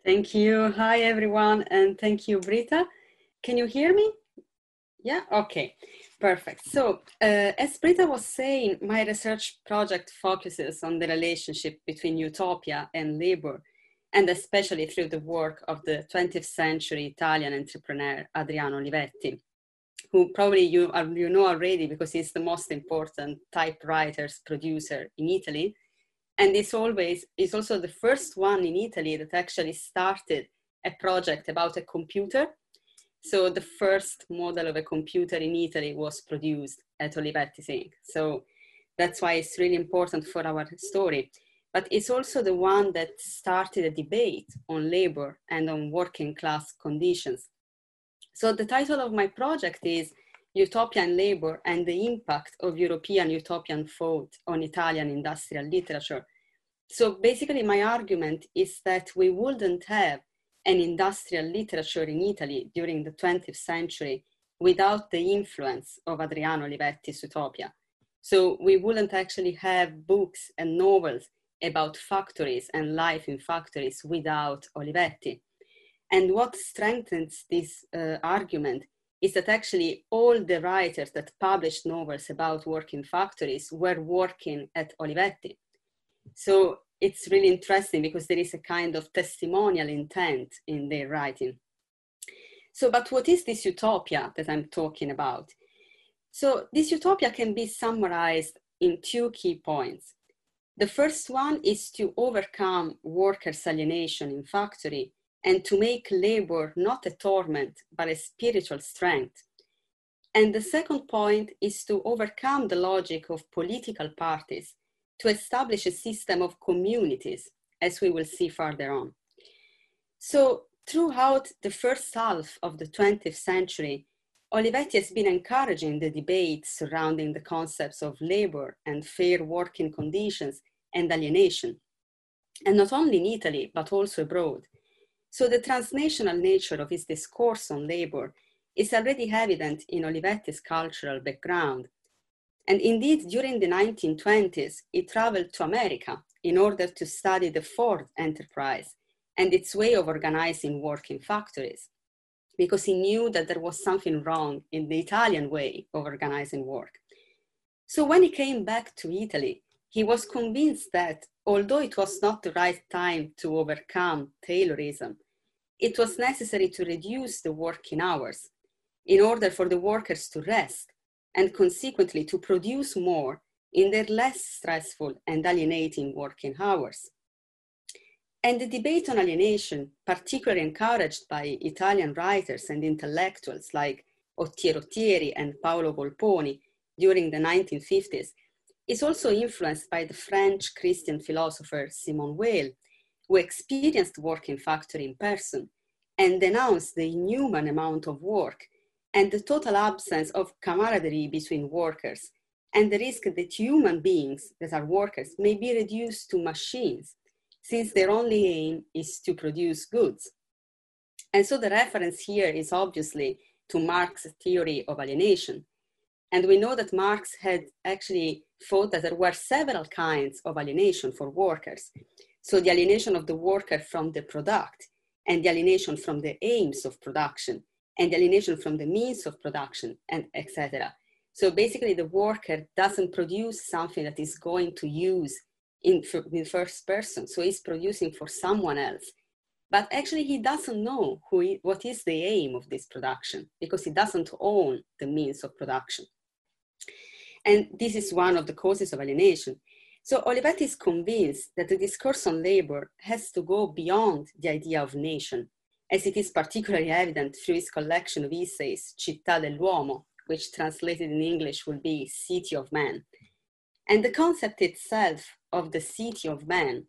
Thank you. Hi, everyone, and thank you, Britta. Can you hear me? Yeah, okay, perfect. So, uh, as Britta was saying, my research project focuses on the relationship between utopia and labor, and especially through the work of the 20th century Italian entrepreneur Adriano Olivetti, who probably you, are, you know already because he's the most important typewriters producer in Italy. And it's always is also the first one in Italy that actually started a project about a computer so the first model of a computer in Italy was produced at Olivetti's Inc. So that's why it's really important for our story. But it's also the one that started a debate on labor and on working class conditions. So the title of my project is Utopian Labor and the Impact of European Utopian Thought on Italian Industrial Literature. So basically my argument is that we wouldn't have an industrial literature in Italy during the 20th century without the influence of Adriano Olivetti's Utopia. So we wouldn't actually have books and novels about factories and life in factories without Olivetti. And what strengthens this uh, argument is that actually all the writers that published novels about working factories were working at Olivetti. So it's really interesting because there is a kind of testimonial intent in their writing. So, but what is this utopia that I'm talking about? So, this utopia can be summarized in two key points. The first one is to overcome workers' alienation in factory and to make labor not a torment but a spiritual strength. And the second point is to overcome the logic of political parties to establish a system of communities, as we will see further on. So, throughout the first half of the 20th century, Olivetti has been encouraging the debate surrounding the concepts of labor and fair working conditions and alienation, and not only in Italy, but also abroad. So, the transnational nature of his discourse on labor is already evident in Olivetti's cultural background and indeed, during the 1920s, he traveled to America in order to study the Ford enterprise and its way of organizing work in factories, because he knew that there was something wrong in the Italian way of organizing work. So when he came back to Italy, he was convinced that although it was not the right time to overcome Taylorism, it was necessary to reduce the working hours in order for the workers to rest and consequently to produce more in their less stressful and alienating working hours. And the debate on alienation, particularly encouraged by Italian writers and intellectuals like Ottiero Ottieri and Paolo Volponi during the 1950s, is also influenced by the French Christian philosopher Simone Weil, who experienced work in factory in person and denounced the inhuman amount of work and the total absence of camaraderie between workers, and the risk that human beings that are workers may be reduced to machines, since their only aim is to produce goods. And so the reference here is obviously to Marx's theory of alienation. And we know that Marx had actually thought that there were several kinds of alienation for workers. So the alienation of the worker from the product and the alienation from the aims of production and the alienation from the means of production and etc. So basically the worker doesn't produce something that is going to use in, in first person. So he's producing for someone else. But actually he doesn't know who he, what is the aim of this production because he doesn't own the means of production. And this is one of the causes of alienation. So Olivetti is convinced that the discourse on labor has to go beyond the idea of nation as it is particularly evident through his collection of essays, Città dell'Uomo, which translated in English will be City of Man. And the concept itself of the City of Man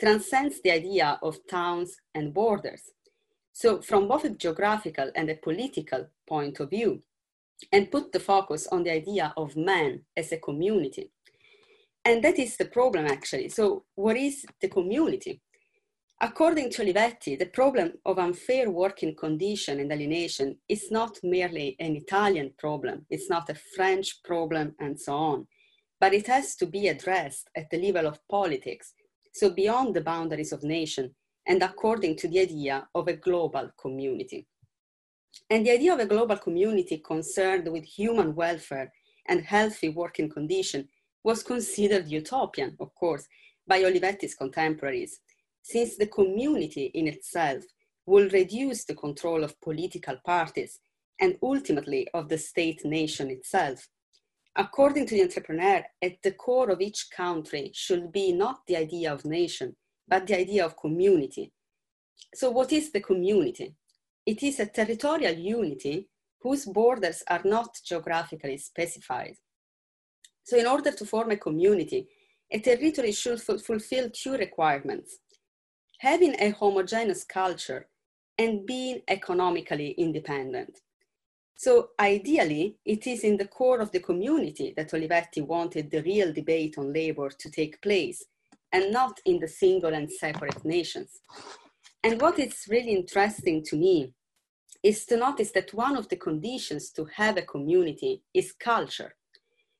transcends the idea of towns and borders. So, from both a geographical and a political point of view, and put the focus on the idea of man as a community. And that is the problem, actually. So, what is the community? According to Olivetti, the problem of unfair working condition and alienation is not merely an Italian problem, it's not a French problem, and so on, but it has to be addressed at the level of politics, so beyond the boundaries of nation and according to the idea of a global community. And the idea of a global community concerned with human welfare and healthy working condition was considered utopian, of course, by Olivetti's contemporaries, since the community in itself will reduce the control of political parties and ultimately of the state nation itself. According to the entrepreneur, at the core of each country should be not the idea of nation, but the idea of community. So, what is the community? It is a territorial unity whose borders are not geographically specified. So, in order to form a community, a territory should fulfill two requirements having a homogeneous culture and being economically independent. So ideally, it is in the core of the community that Olivetti wanted the real debate on labor to take place, and not in the single and separate nations. And what is really interesting to me is to notice that one of the conditions to have a community is culture.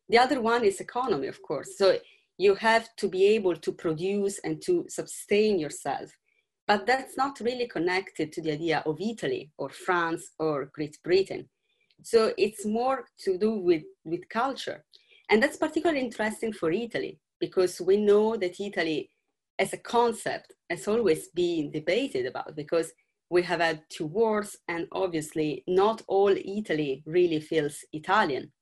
The other one is economy, of course. So you have to be able to produce and to sustain yourself. But that's not really connected to the idea of Italy or France or Great Britain. So it's more to do with, with culture. And that's particularly interesting for Italy because we know that Italy as a concept has always been debated about because we have had two wars and obviously not all Italy really feels Italian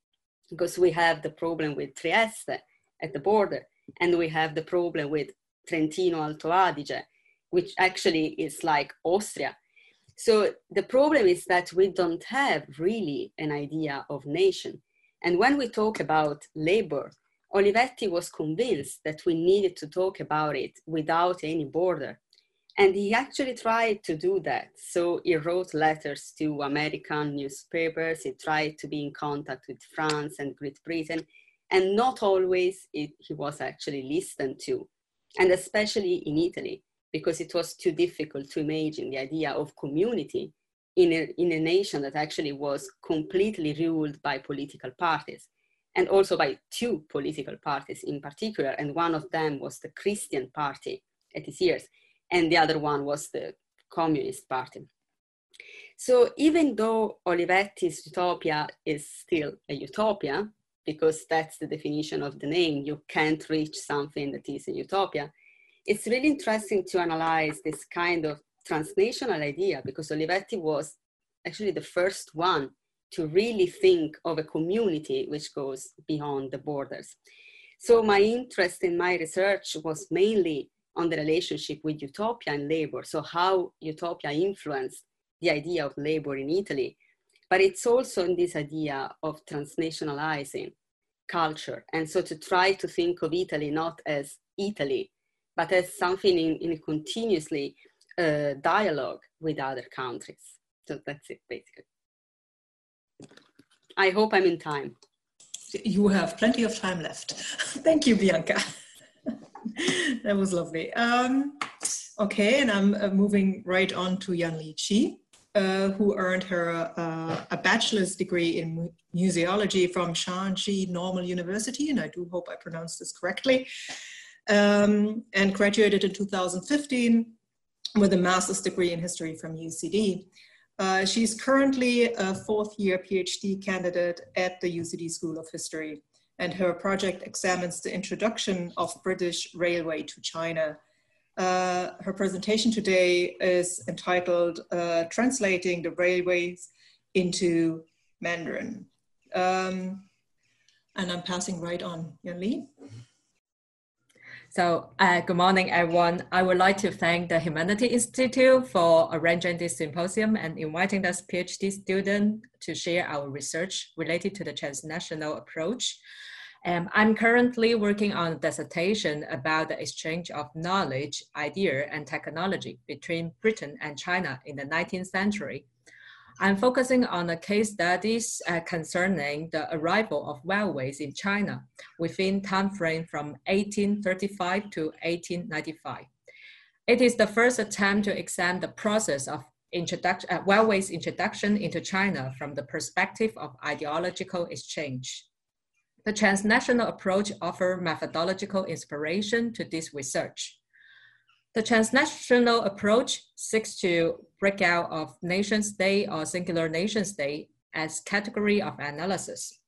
because we have the problem with Trieste at the border and we have the problem with Trentino Alto Adige, which actually is like Austria. So the problem is that we don't have really an idea of nation. And when we talk about labor, Olivetti was convinced that we needed to talk about it without any border. And he actually tried to do that. So he wrote letters to American newspapers, he tried to be in contact with France and Great Britain, and not always it, he was actually listened to, and especially in Italy, because it was too difficult to imagine the idea of community in a, in a nation that actually was completely ruled by political parties and also by two political parties in particular. And one of them was the Christian Party at its years, and the other one was the Communist Party. So even though Olivetti's utopia is still a utopia, because that's the definition of the name. You can't reach something that is a utopia. It's really interesting to analyze this kind of transnational idea because Olivetti was actually the first one to really think of a community which goes beyond the borders. So my interest in my research was mainly on the relationship with utopia and labor. So how utopia influenced the idea of labor in Italy but it's also in this idea of transnationalizing culture. And so to try to think of Italy not as Italy, but as something in, in continuously uh, dialogue with other countries. So that's it, basically. I hope I'm in time. You have plenty of time left. Thank you, Bianca. that was lovely. Um, okay, and I'm uh, moving right on to Yan-Li Qi uh, who earned her uh, a bachelor's degree in museology from Shaanxi Normal University, and I do hope I pronounced this correctly, um, and graduated in 2015 with a master's degree in history from UCD. Uh, she's currently a fourth year PhD candidate at the UCD School of History, and her project examines the introduction of British railway to China uh, her presentation today is entitled uh, Translating the Railways into Mandarin. Um, and I'm passing right on. Yan-Li? So uh, good morning, everyone. I would like to thank the Humanity Institute for arranging this symposium and inviting us PhD student to share our research related to the transnational approach um, I'm currently working on a dissertation about the exchange of knowledge, idea, and technology between Britain and China in the 19th century. I'm focusing on the case studies uh, concerning the arrival of railways in China within time frame from 1835 to 1895. It is the first attempt to examine the process of introduction, uh, railways introduction into China from the perspective of ideological exchange. The transnational approach offers methodological inspiration to this research. The transnational approach seeks to break out of nation state or singular nation state as category of analysis.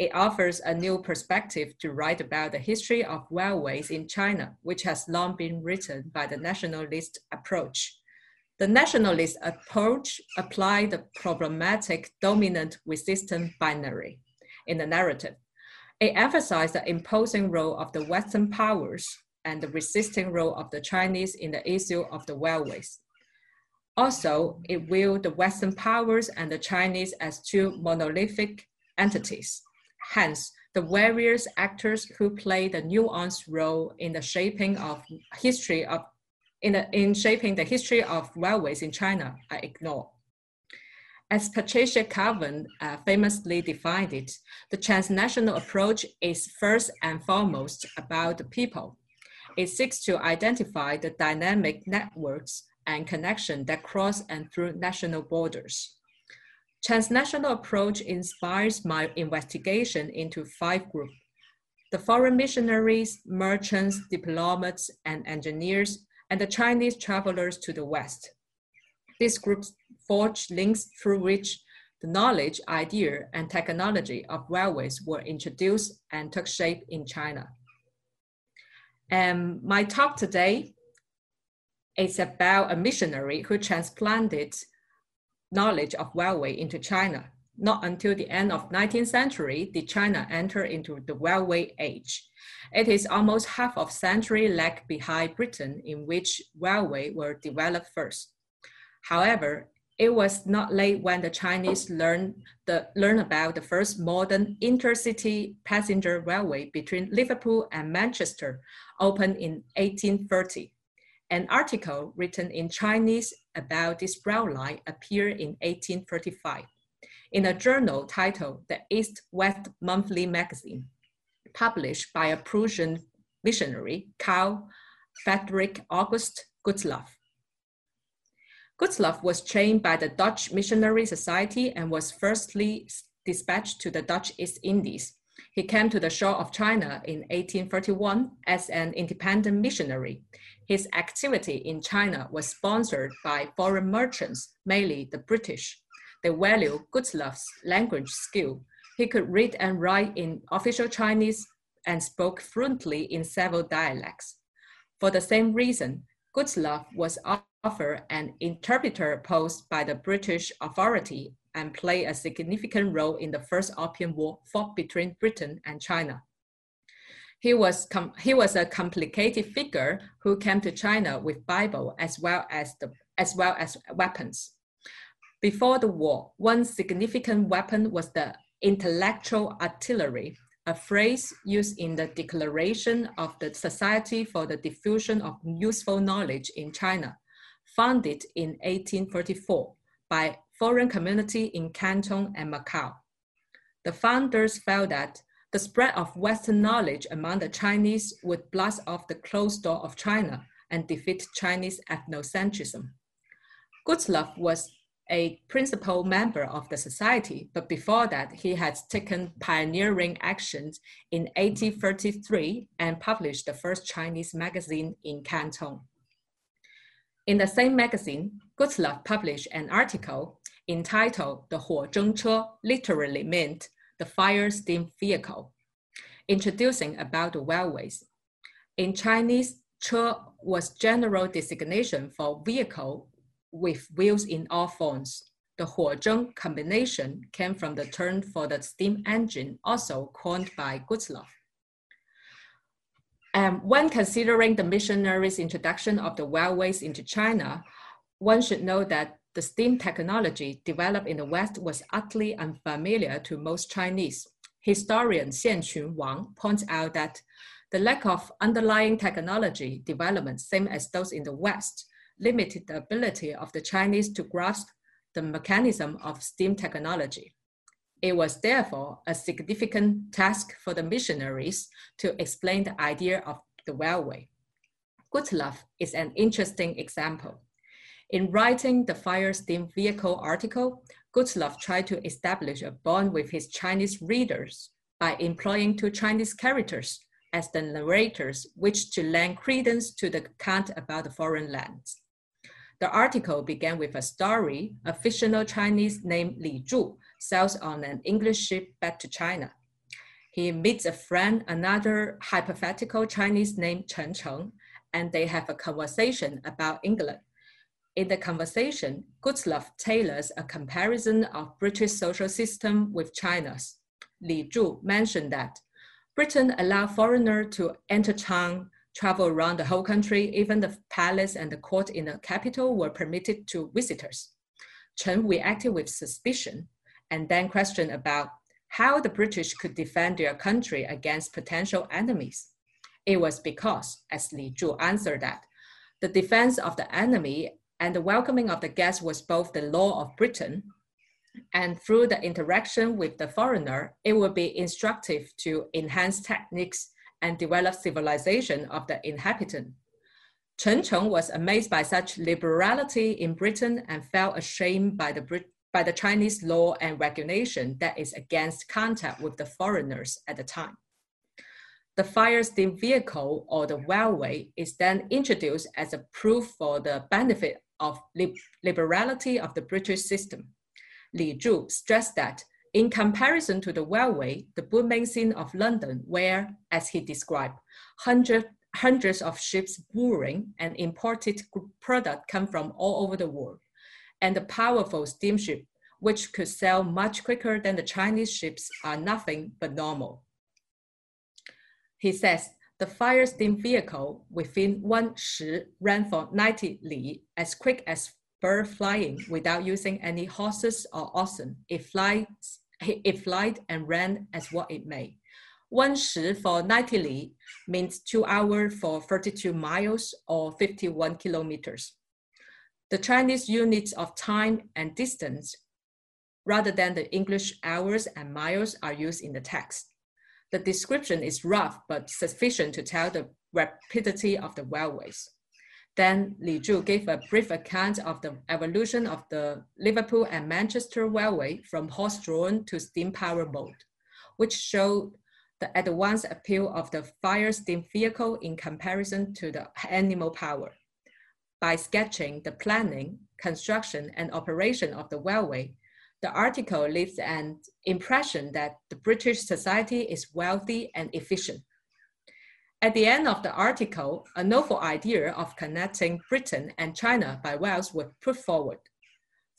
It offers a new perspective to write about the history of railways in China, which has long been written by the nationalist approach. The nationalist approach applied the problematic dominant resistant binary in the narrative. It emphasized the imposing role of the Western powers and the resisting role of the Chinese in the issue of the railways. Also, it viewed the Western powers and the Chinese as two monolithic entities Hence, the various actors who play the nuanced role in the shaping of history of in, the, in shaping the history of railways in China are ignored. As Patricia Clavin uh, famously defined it, the transnational approach is first and foremost about the people. It seeks to identify the dynamic networks and connection that cross and through national borders. Transnational approach inspires my investigation into five groups. The foreign missionaries, merchants, diplomats, and engineers, and the Chinese travelers to the West. These groups forge links through which the knowledge, idea, and technology of railways were introduced and took shape in China. And my talk today is about a missionary who transplanted knowledge of railway into China. Not until the end of 19th century did China enter into the railway age. It is almost half of century lag behind Britain in which railway were developed first. However, it was not late when the Chinese learned, the, learned about the first modern intercity passenger railway between Liverpool and Manchester, opened in 1830. An article written in Chinese about this rail line appeared in 1835 in a journal titled the East West Monthly Magazine, published by a Prussian missionary, Karl Frederick August Gutzlaff. Gutzlaff was trained by the Dutch Missionary Society and was firstly dispatched to the Dutch East Indies. He came to the shore of China in 1831 as an independent missionary. His activity in China was sponsored by foreign merchants, mainly the British. They valued Gutzlaff's language skill. He could read and write in official Chinese and spoke fluently in several dialects. For the same reason, Gutzlaff was offered an interpreter post by the British authority and played a significant role in the First Opium War fought between Britain and China. He was, he was a complicated figure who came to China with Bible as well as, the, as well as weapons. Before the war, one significant weapon was the intellectual artillery, a phrase used in the Declaration of the Society for the Diffusion of Useful Knowledge in China, founded in 1844 by foreign community in Canton and Macau. The founders felt that the spread of Western knowledge among the Chinese would blast off the closed door of China and defeat Chinese ethnocentrism. Gutzlaff was a principal member of the society, but before that, he had taken pioneering actions in 1833 and published the first Chinese magazine in Canton. In the same magazine, Gutzlaff published an article entitled The Huo Zheng Che, literally meant the fire steam vehicle, introducing about the railways. In Chinese, che was general designation for vehicle with wheels in all forms. The Huozheng combination came from the term for the steam engine, also coined by Gutzlaff. And um, when considering the missionaries' introduction of the railways into China, one should know that the steam technology developed in the West was utterly unfamiliar to most Chinese. Historian Xian Xianqun Wang points out that the lack of underlying technology development, same as those in the West, limited the ability of the Chinese to grasp the mechanism of steam technology. It was therefore a significant task for the missionaries to explain the idea of the railway. Gutzlaff is an interesting example. In writing the fire steam vehicle article, Gutzlaff tried to establish a bond with his Chinese readers by employing two Chinese characters as the narrators, which to lend credence to the account about the foreign lands. The article began with a story. A fictional Chinese named Li Zhu sails on an English ship back to China. He meets a friend, another hypothetical Chinese named Chen Cheng, and they have a conversation about England. In the conversation, Gutzlaff tailors a comparison of British social system with China's. Li Zhu mentioned that Britain allowed foreigners to enter town, travel around the whole country, even the palace and the court in the capital were permitted to visitors. Chen reacted with suspicion and then questioned about how the British could defend their country against potential enemies. It was because, as Li Zhu answered that, the defense of the enemy and the welcoming of the guests was both the law of Britain, and through the interaction with the foreigner, it would be instructive to enhance techniques and develop civilization of the inhabitant. Chen Cheng was amazed by such liberality in Britain and felt ashamed by the, Brit by the Chinese law and regulation that is against contact with the foreigners at the time. The fire steam vehicle or the railway is then introduced as a proof for the benefit of liberality of the British system. Li Zhu stressed that in comparison to the railway, the booming scene of London, where, as he described, hundred, hundreds of ships mooring and imported product come from all over the world, and the powerful steamship, which could sail much quicker than the Chinese ships, are nothing but normal. He says the fire steam vehicle within one shi ran for 90 li as quick as bird flying without using any horses or oxen. It flies, it flied and ran as what it may. One shi for 90 li means two hours for 32 miles or 51 kilometers. The Chinese units of time and distance, rather than the English hours and miles are used in the text. The description is rough but sufficient to tell the rapidity of the railways. Then Li Zhu gave a brief account of the evolution of the Liverpool and Manchester Railway from horse-drawn to steam power mode, which showed the advanced appeal of the fire steam vehicle in comparison to the animal power. By sketching the planning, construction, and operation of the railway, the article leaves an impression that the British society is wealthy and efficient. At the end of the article, a novel idea of connecting Britain and China by rails was put forward.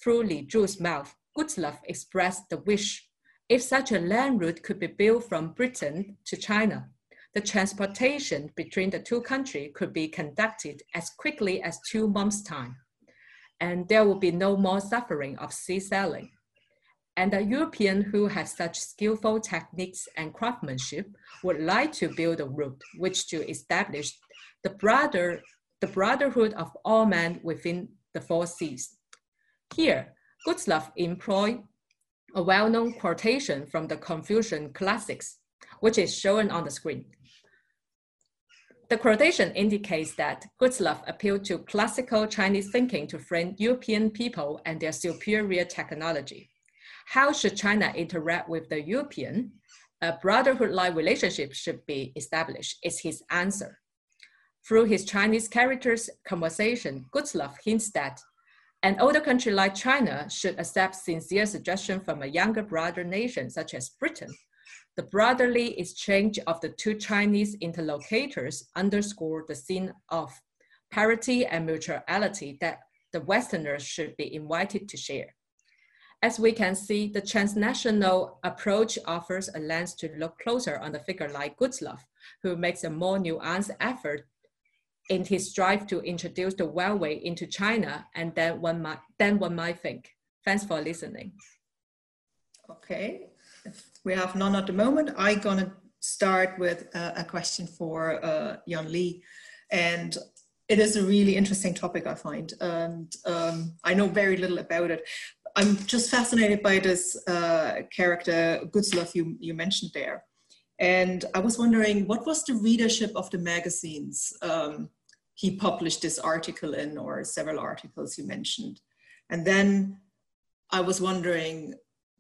Through Li Zhu's mouth, Gutzlaff expressed the wish if such a land route could be built from Britain to China, the transportation between the two countries could be conducted as quickly as two months' time, and there would be no more suffering of sea sailing and the European who has such skillful techniques and craftsmanship would like to build a route which to establish the brother, the brotherhood of all men within the four seas. Here, Gutzlaff employed a well-known quotation from the Confucian classics, which is shown on the screen. The quotation indicates that Gutzlaff appealed to classical Chinese thinking to frame European people and their superior technology. How should China interact with the European? Uh, a brotherhood-like relationship should be established, is his answer. Through his Chinese characters conversation, Gutzlaff hints that an older country like China should accept sincere suggestion from a younger brother nation such as Britain. The brotherly exchange of the two Chinese interlocutors underscore the scene of parity and mutuality that the Westerners should be invited to share. As we can see, the transnational approach offers a lens to look closer on the figure like Gutzlaff, who makes a more nuanced effort in his drive to introduce the railway into China and then one might, then one might think. Thanks for listening. Okay, we have none at the moment, I'm gonna start with uh, a question for uh, Yan Li. And it is a really interesting topic, I find. And um, I know very little about it. I'm just fascinated by this uh, character Gutzlaff you, you mentioned there. And I was wondering, what was the readership of the magazines um, he published this article in, or several articles you mentioned? And then I was wondering,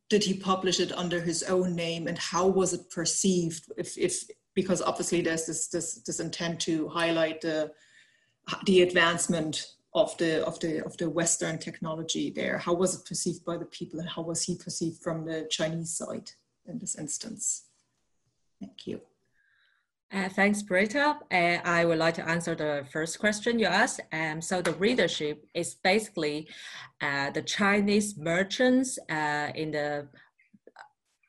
did he publish it under his own name and how was it perceived if, if because obviously there's this, this, this intent to highlight the, the advancement of the, of, the, of the Western technology there. How was it perceived by the people and how was he perceived from the Chinese side in this instance? Thank you. Uh, thanks, Britta. Uh, I would like to answer the first question you asked. Um, so the readership is basically uh, the Chinese merchants uh, in the,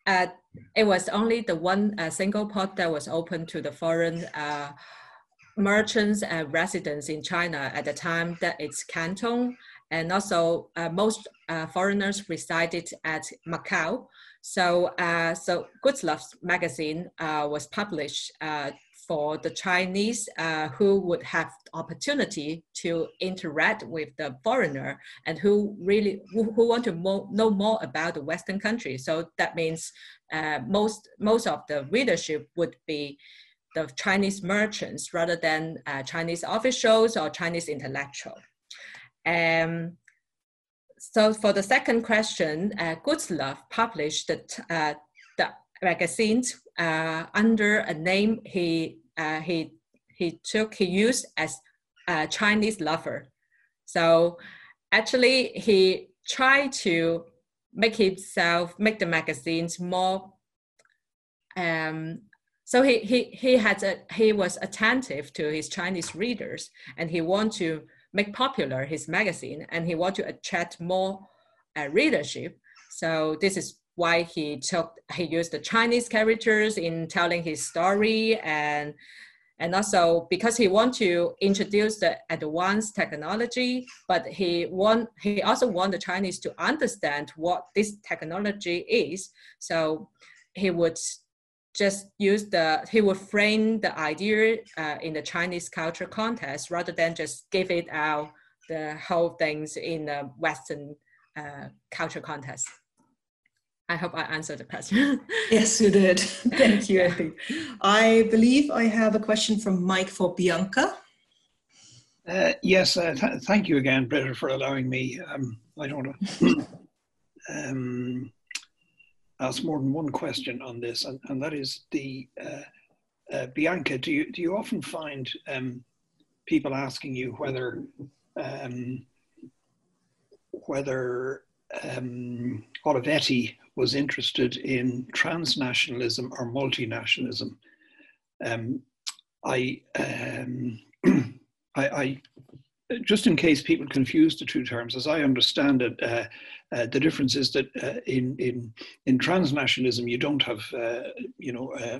uh, it was only the one uh, single port that was open to the foreign merchants and residents in China at the time that it's Canton. And also most foreigners resided at Macau. So, uh, so Gutzlaff magazine uh, was published uh, for the Chinese uh, who would have opportunity to interact with the foreigner and who really who, who want to mo- know more about the Western country. So that means uh, most most of the readership would be the Chinese merchants rather than uh, Chinese officials or Chinese intellectual. Um, so for the second question, uh, Love published the, uh, the magazines uh, under a name he uh, he he took he used as Chinese lover. So actually, he tried to make himself make the magazines more. Um, so he he he had a, he was attentive to his Chinese readers, and he want to make popular his magazine and he want to attract more uh, readership. So this is why he took he used the Chinese characters in telling his story and and also because he want to introduce the advanced technology, but he want he also want the Chinese to understand what this technology is. So he would just use the he would frame the idea uh, in the chinese culture context rather than just give it out the whole things in the western uh, culture context. I hope i answered the question. Yes you did. Thank you i believe i have a question from mike for bianca. Uh, yes uh, th- thank you again britta for allowing me. Um, i don't know. Um, ask more than one question on this, and, and that is the uh, uh, Bianca. Do you do you often find um, people asking you whether um, whether um, Olivetti was interested in transnationalism or multinationalism? Um, I, um, I, I just in case people confuse the two terms, as I understand it, uh, uh, the difference is that uh, in in in transnationalism you don't have uh, you know uh,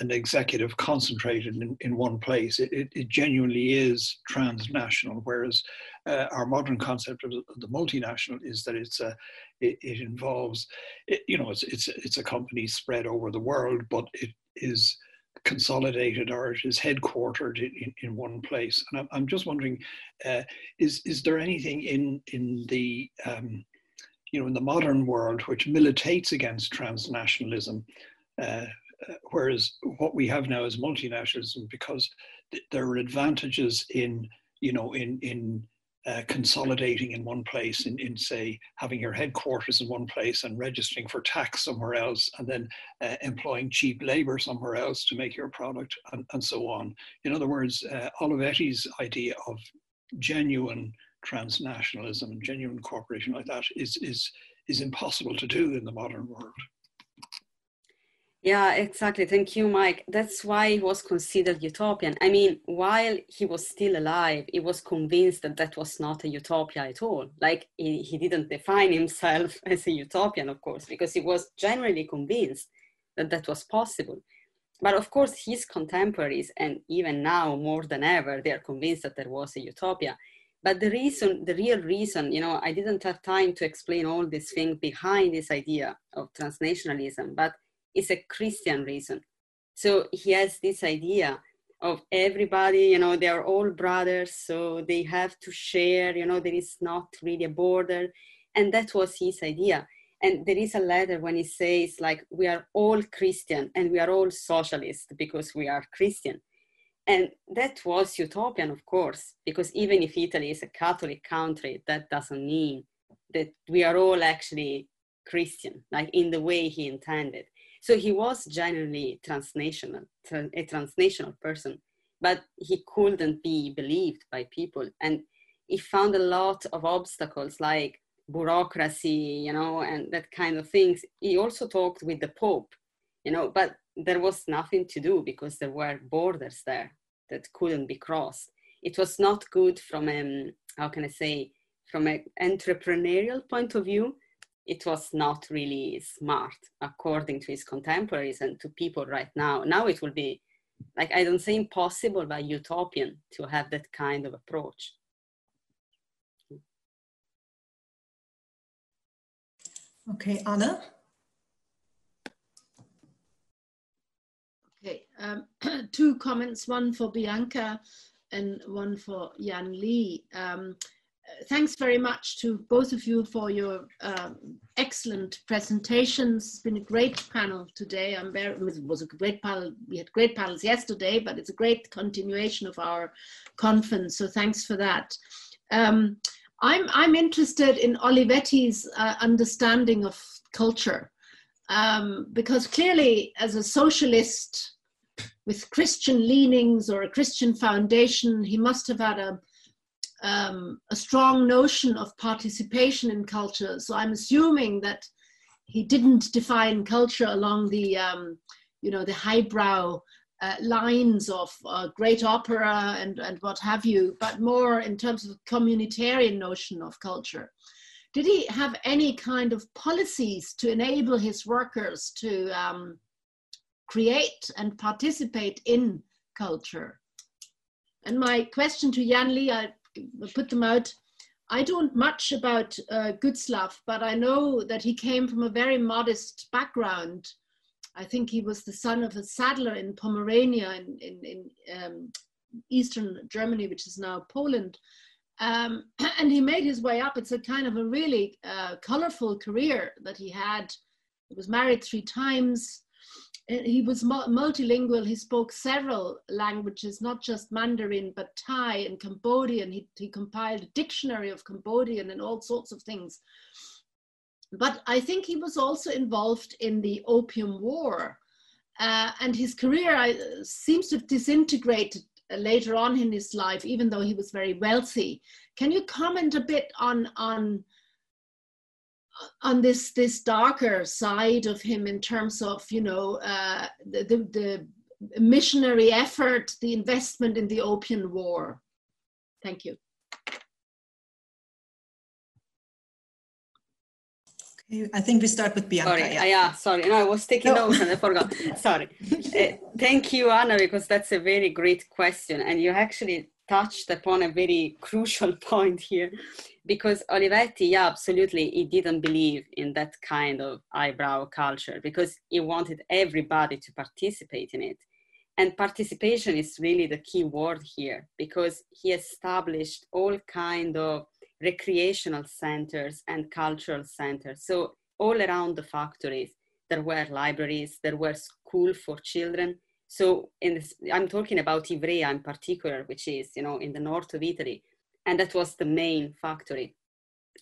an executive concentrated in, in one place. It, it, it genuinely is transnational, whereas uh, our modern concept of the multinational is that it's a it, it involves you know it's it's it's a company spread over the world, but it is consolidated or it is headquartered in, in one place. And I'm, I'm just wondering, uh, is is there anything in in the um, you know in the modern world which militates against transnationalism, uh, uh whereas what we have now is multinationalism because th- there are advantages in you know in in uh, consolidating in one place, in, in say having your headquarters in one place and registering for tax somewhere else, and then uh, employing cheap labor somewhere else to make your product, and, and so on. In other words, uh, Olivetti's idea of genuine transnationalism and genuine cooperation like that is is is impossible to do in the modern world. Yeah, exactly. Thank you, Mike. That's why he was considered utopian. I mean, while he was still alive, he was convinced that that was not a utopia at all. Like, he, he didn't define himself as a utopian, of course, because he was generally convinced that that was possible. But of course, his contemporaries, and even now more than ever, they are convinced that there was a utopia. But the reason, the real reason, you know, I didn't have time to explain all these things behind this idea of transnationalism, but is a Christian reason. So he has this idea of everybody, you know, they are all brothers, so they have to share, you know, there is not really a border. And that was his idea. And there is a letter when he says, like, we are all Christian and we are all socialist because we are Christian. And that was utopian, of course, because even if Italy is a Catholic country, that doesn't mean that we are all actually Christian, like in the way he intended. So he was genuinely transnational, a transnational person, but he couldn't be believed by people. And he found a lot of obstacles like bureaucracy, you know, and that kind of things. He also talked with the Pope, you know, but there was nothing to do because there were borders there that couldn't be crossed. It was not good from, um, how can I say, from an entrepreneurial point of view it was not really smart according to his contemporaries and to people right now. Now it will be like I don't say impossible, but utopian to have that kind of approach. Okay, Anna. Okay, um, two comments, one for Bianca and one for Yan Li. Um, thanks very much to both of you for your um, excellent presentations. It's been a great panel today. I'm very, it was a great panel. We had great panels yesterday, but it's a great continuation of our conference. So thanks for that. Um, I'm, I'm interested in Olivetti's uh, understanding of culture um, because clearly as a socialist with Christian leanings or a Christian foundation, he must have had a um, a strong notion of participation in culture. So I'm assuming that he didn't define culture along the, um, you know, the highbrow uh, lines of uh, great opera and, and what have you, but more in terms of communitarian notion of culture. Did he have any kind of policies to enable his workers to um, create and participate in culture? And my question to Yan Li, I put them out. I don't much about uh, Gutzlaff, but I know that he came from a very modest background. I think he was the son of a saddler in Pomerania in, in, in um, eastern Germany, which is now Poland. Um, and he made his way up. It's a kind of a really uh, colorful career that he had. He was married three times he was multilingual. He spoke several languages, not just Mandarin, but Thai and Cambodian. He, he compiled a dictionary of Cambodian and all sorts of things. But I think he was also involved in the Opium War. Uh, and his career uh, seems to have disintegrated later on in his life, even though he was very wealthy. Can you comment a bit on, on on this this darker side of him in terms of you know uh, the, the, the missionary effort, the investment in the opium war. Thank you. Okay, I think we start with Bianca. Sorry, yeah, yeah sorry. No, I was taking no. notes and I forgot. sorry. Uh, thank you, Anna, because that's a very great question, and you actually touched upon a very crucial point here because Olivetti, yeah, absolutely, he didn't believe in that kind of eyebrow culture because he wanted everybody to participate in it. And participation is really the key word here because he established all kind of recreational centers and cultural centers. So all around the factories, there were libraries, there were school for children. So in this, I'm talking about Ivrea in particular, which is, you know, in the north of Italy and that was the main factory.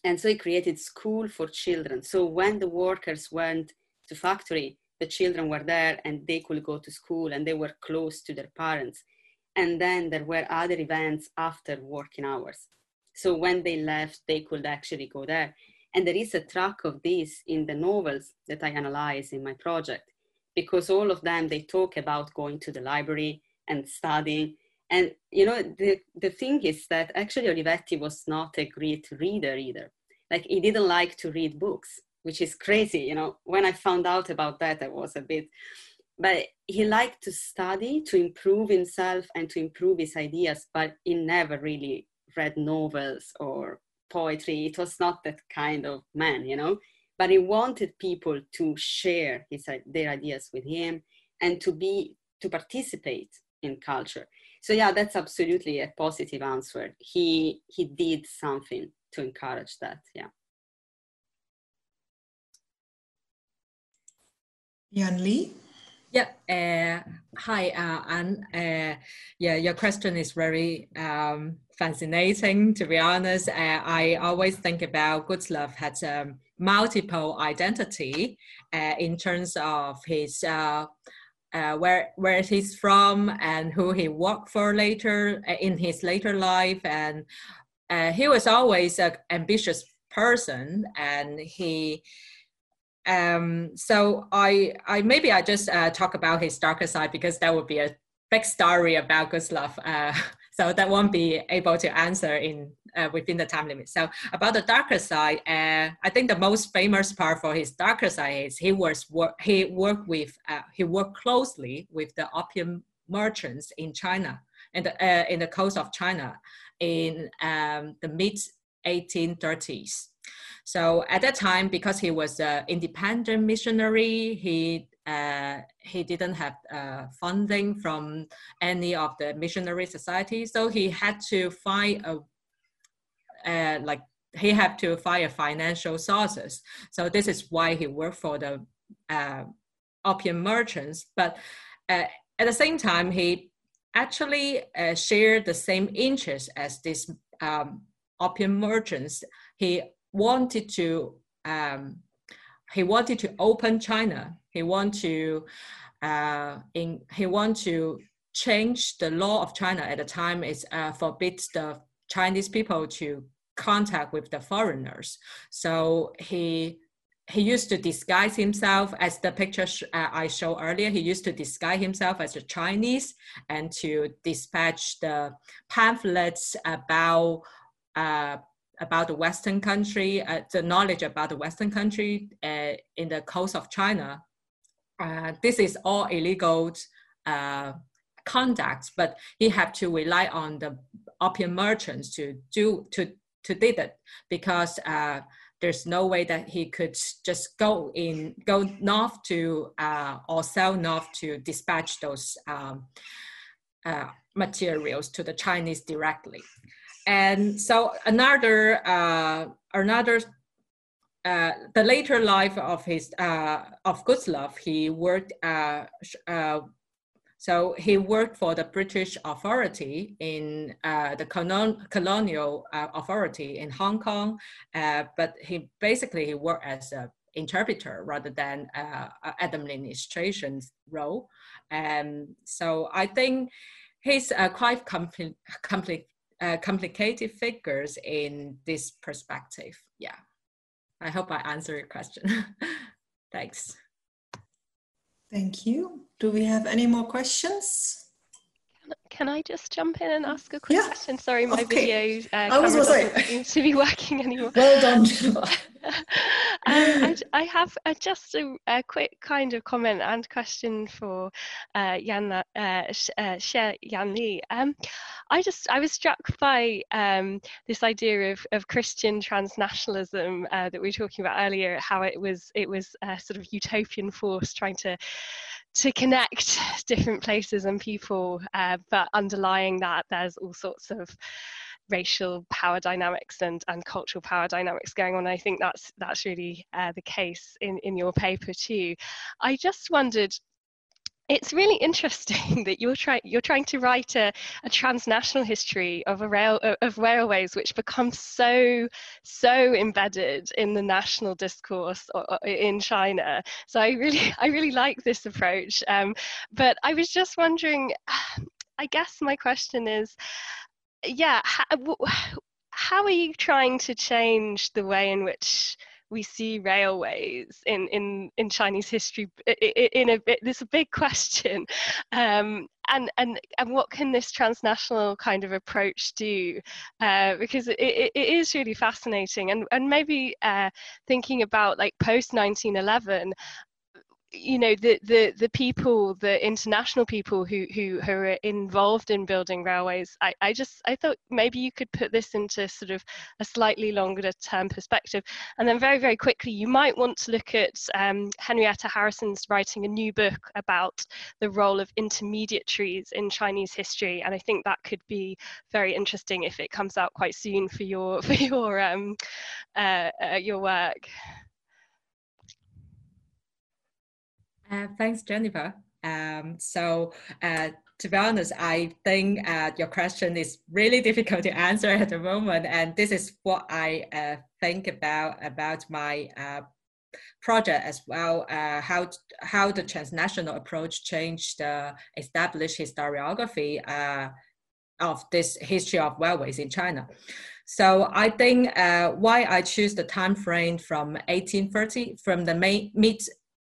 And so he created school for children. So when the workers went to factory the children were there and they could go to school and they were close to their parents. And then there were other events after working hours. So when they left they could actually go there. And there is a track of this in the novels that i analyze in my project because all of them they talk about going to the library and studying and you know, the the thing is that actually Olivetti was not a great reader either. Like he didn't like to read books, which is crazy. You know, when I found out about that, I was a bit. But he liked to study, to improve himself, and to improve his ideas. But he never really read novels or poetry. It was not that kind of man, you know. But he wanted people to share his their ideas with him and to be to participate in culture so yeah that's absolutely a positive answer he he did something to encourage that yeah Yan Li? Yeah, uh, hi, uh, Anne. Uh, yeah, your question is very um, fascinating, to be honest. Uh, I always think about Gutzlaff had a multiple identity uh, in terms of his uh, uh, where where he's from and who he worked for later uh, in his later life, and uh, he was always an ambitious person, and he. Um, so I, I maybe I just talk about his darker side because that would be a big story about Gutzlaff. Uh, so that won't be able to answer in uh, within the time limit. So about the darker side, uh, I think the most famous part for his darker side is he was work, he worked with uh, he worked closely with the opium merchants in China and uh, in the coast of China in um, the mid 1830s. So at that time, because he was an independent missionary, he uh, he didn't have uh, funding from any of the missionary societies, so he had to find a uh, like he had to find financial sources. So this is why he worked for the uh, opium merchants. But uh, at the same time, he actually uh, shared the same interests as these um, opium merchants. He wanted to um, he wanted to open China. He want to uh, in he want to change the law of China at the time. It uh, forbids the Chinese people to contact with the foreigners. So he he used to disguise himself as the picture uh, I showed earlier. He used to disguise himself as a Chinese and to dispatch the pamphlets about uh, about the Western country, uh, the knowledge about the Western country uh, in the coast of China. Uh, this is all illegal uh, conduct, but he had to rely on the opium merchants to do to to did it because uh, there's no way that he could just go in go north to uh, or sell north to dispatch those um, materials to the Chinese directly and so another uh, another uh, the later life of his uh, of Gutzlaff, he worked. Uh, uh, so he worked for the British authority in uh, the colon colonial authority in Hong Kong, but he basically he worked as an interpreter rather than administration role. And so I think he's quite complete, complete uh, complicated figures in this perspective. Yeah, I hope I answered your question. Thanks. Thank you. Do we have any more questions? Can I just jump in and ask a quick yeah. question? Sorry, my okay. video uh, camera doesn't seem to be working anymore. Well done. um, I, I, have uh, just a, a, quick kind of comment and question for uh, Yan, uh, uh, Yan Li. Um, I just I was struck by um, this idea of, of Christian transnationalism uh, that we were talking about earlier. How it was it was a sort of utopian force trying to to connect different places and people, uh, but underlying that, there's all sorts of racial power dynamics and, and cultural power dynamics going on. I think that's that's really uh, the case in, in your paper too. I just wondered it's really interesting that you're trying you're trying to write a, a transnational history of a rail of railways which becomes so so embedded in the national discourse in China. So I really I really like this approach. Um, but I was just wondering, I guess my question is, yeah, how, how are you trying to change the way in which we see railways in in in Chinese history in a bit this a big question. Um, and and and what can this transnational kind of approach do? Uh, because it, it, it is really fascinating. And and maybe uh, thinking about like post 1911 you know the the the people the international people who who who are involved in building railways i i just i thought maybe you could put this into sort of a slightly longer term perspective. And then very very quickly you might want to look at um, henrietta harrison's writing a new book about the role of intermediaries in chinese history. And i think that could be very interesting if it comes out quite soon for your for your um uh, uh, your work uh, thanks, Jennifer. Um, so uh, to be honest, I think uh, your question is really difficult to answer at the moment, and this is what I uh, think about about my uh, project as well. How how the transnational approach changed the established historiography of this history of railways in China. So I think uh, why I choose the time frame from 1830, from the mid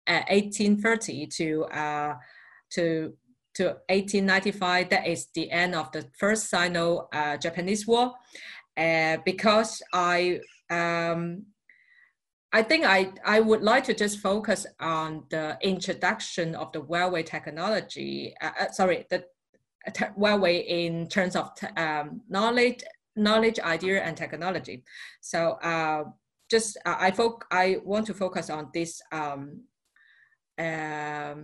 1830 to uh, to to 1895, that is the end of the first Sino-Japanese uh, War, uh, because I um, I think I, I would like to just focus on the introduction of the railway technology, uh, uh sorry, the railway in terms of um, knowledge, knowledge, idea, and technology. So uh, just I, I, I want to focus on this um, um,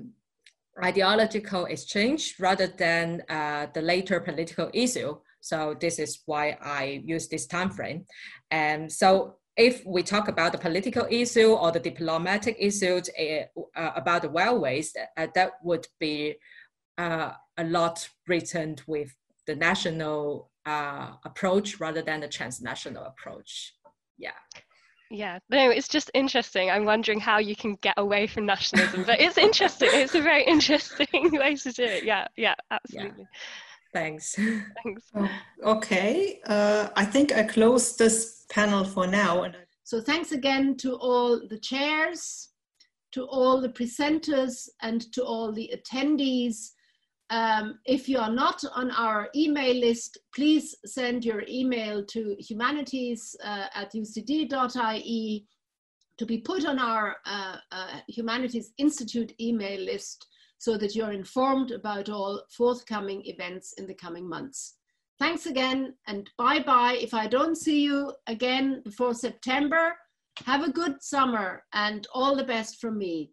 ideological exchange rather than uh, the later political issue. So this is why I use this time frame. And so if we talk about the political issue or the diplomatic issues uh, about the railways, uh, that would be uh, a lot written with the national uh, approach rather than the transnational approach. Yeah. Yeah, no, it's just interesting. I'm wondering how you can get away from nationalism, but it's interesting. it's a very interesting way to do it. Yeah, yeah, absolutely. Yeah. Thanks. Thanks. Oh, okay, uh, I think I close this panel for now. And so thanks again to all the chairs, to all the presenters, and to all the attendees. Um, if you are not on our email list, please send your email to humanities uh, at ucd.ie to be put on our uh, uh, Humanities Institute email list so that you're informed about all forthcoming events in the coming months. Thanks again and bye bye. If I don't see you again before September, have a good summer and all the best from me.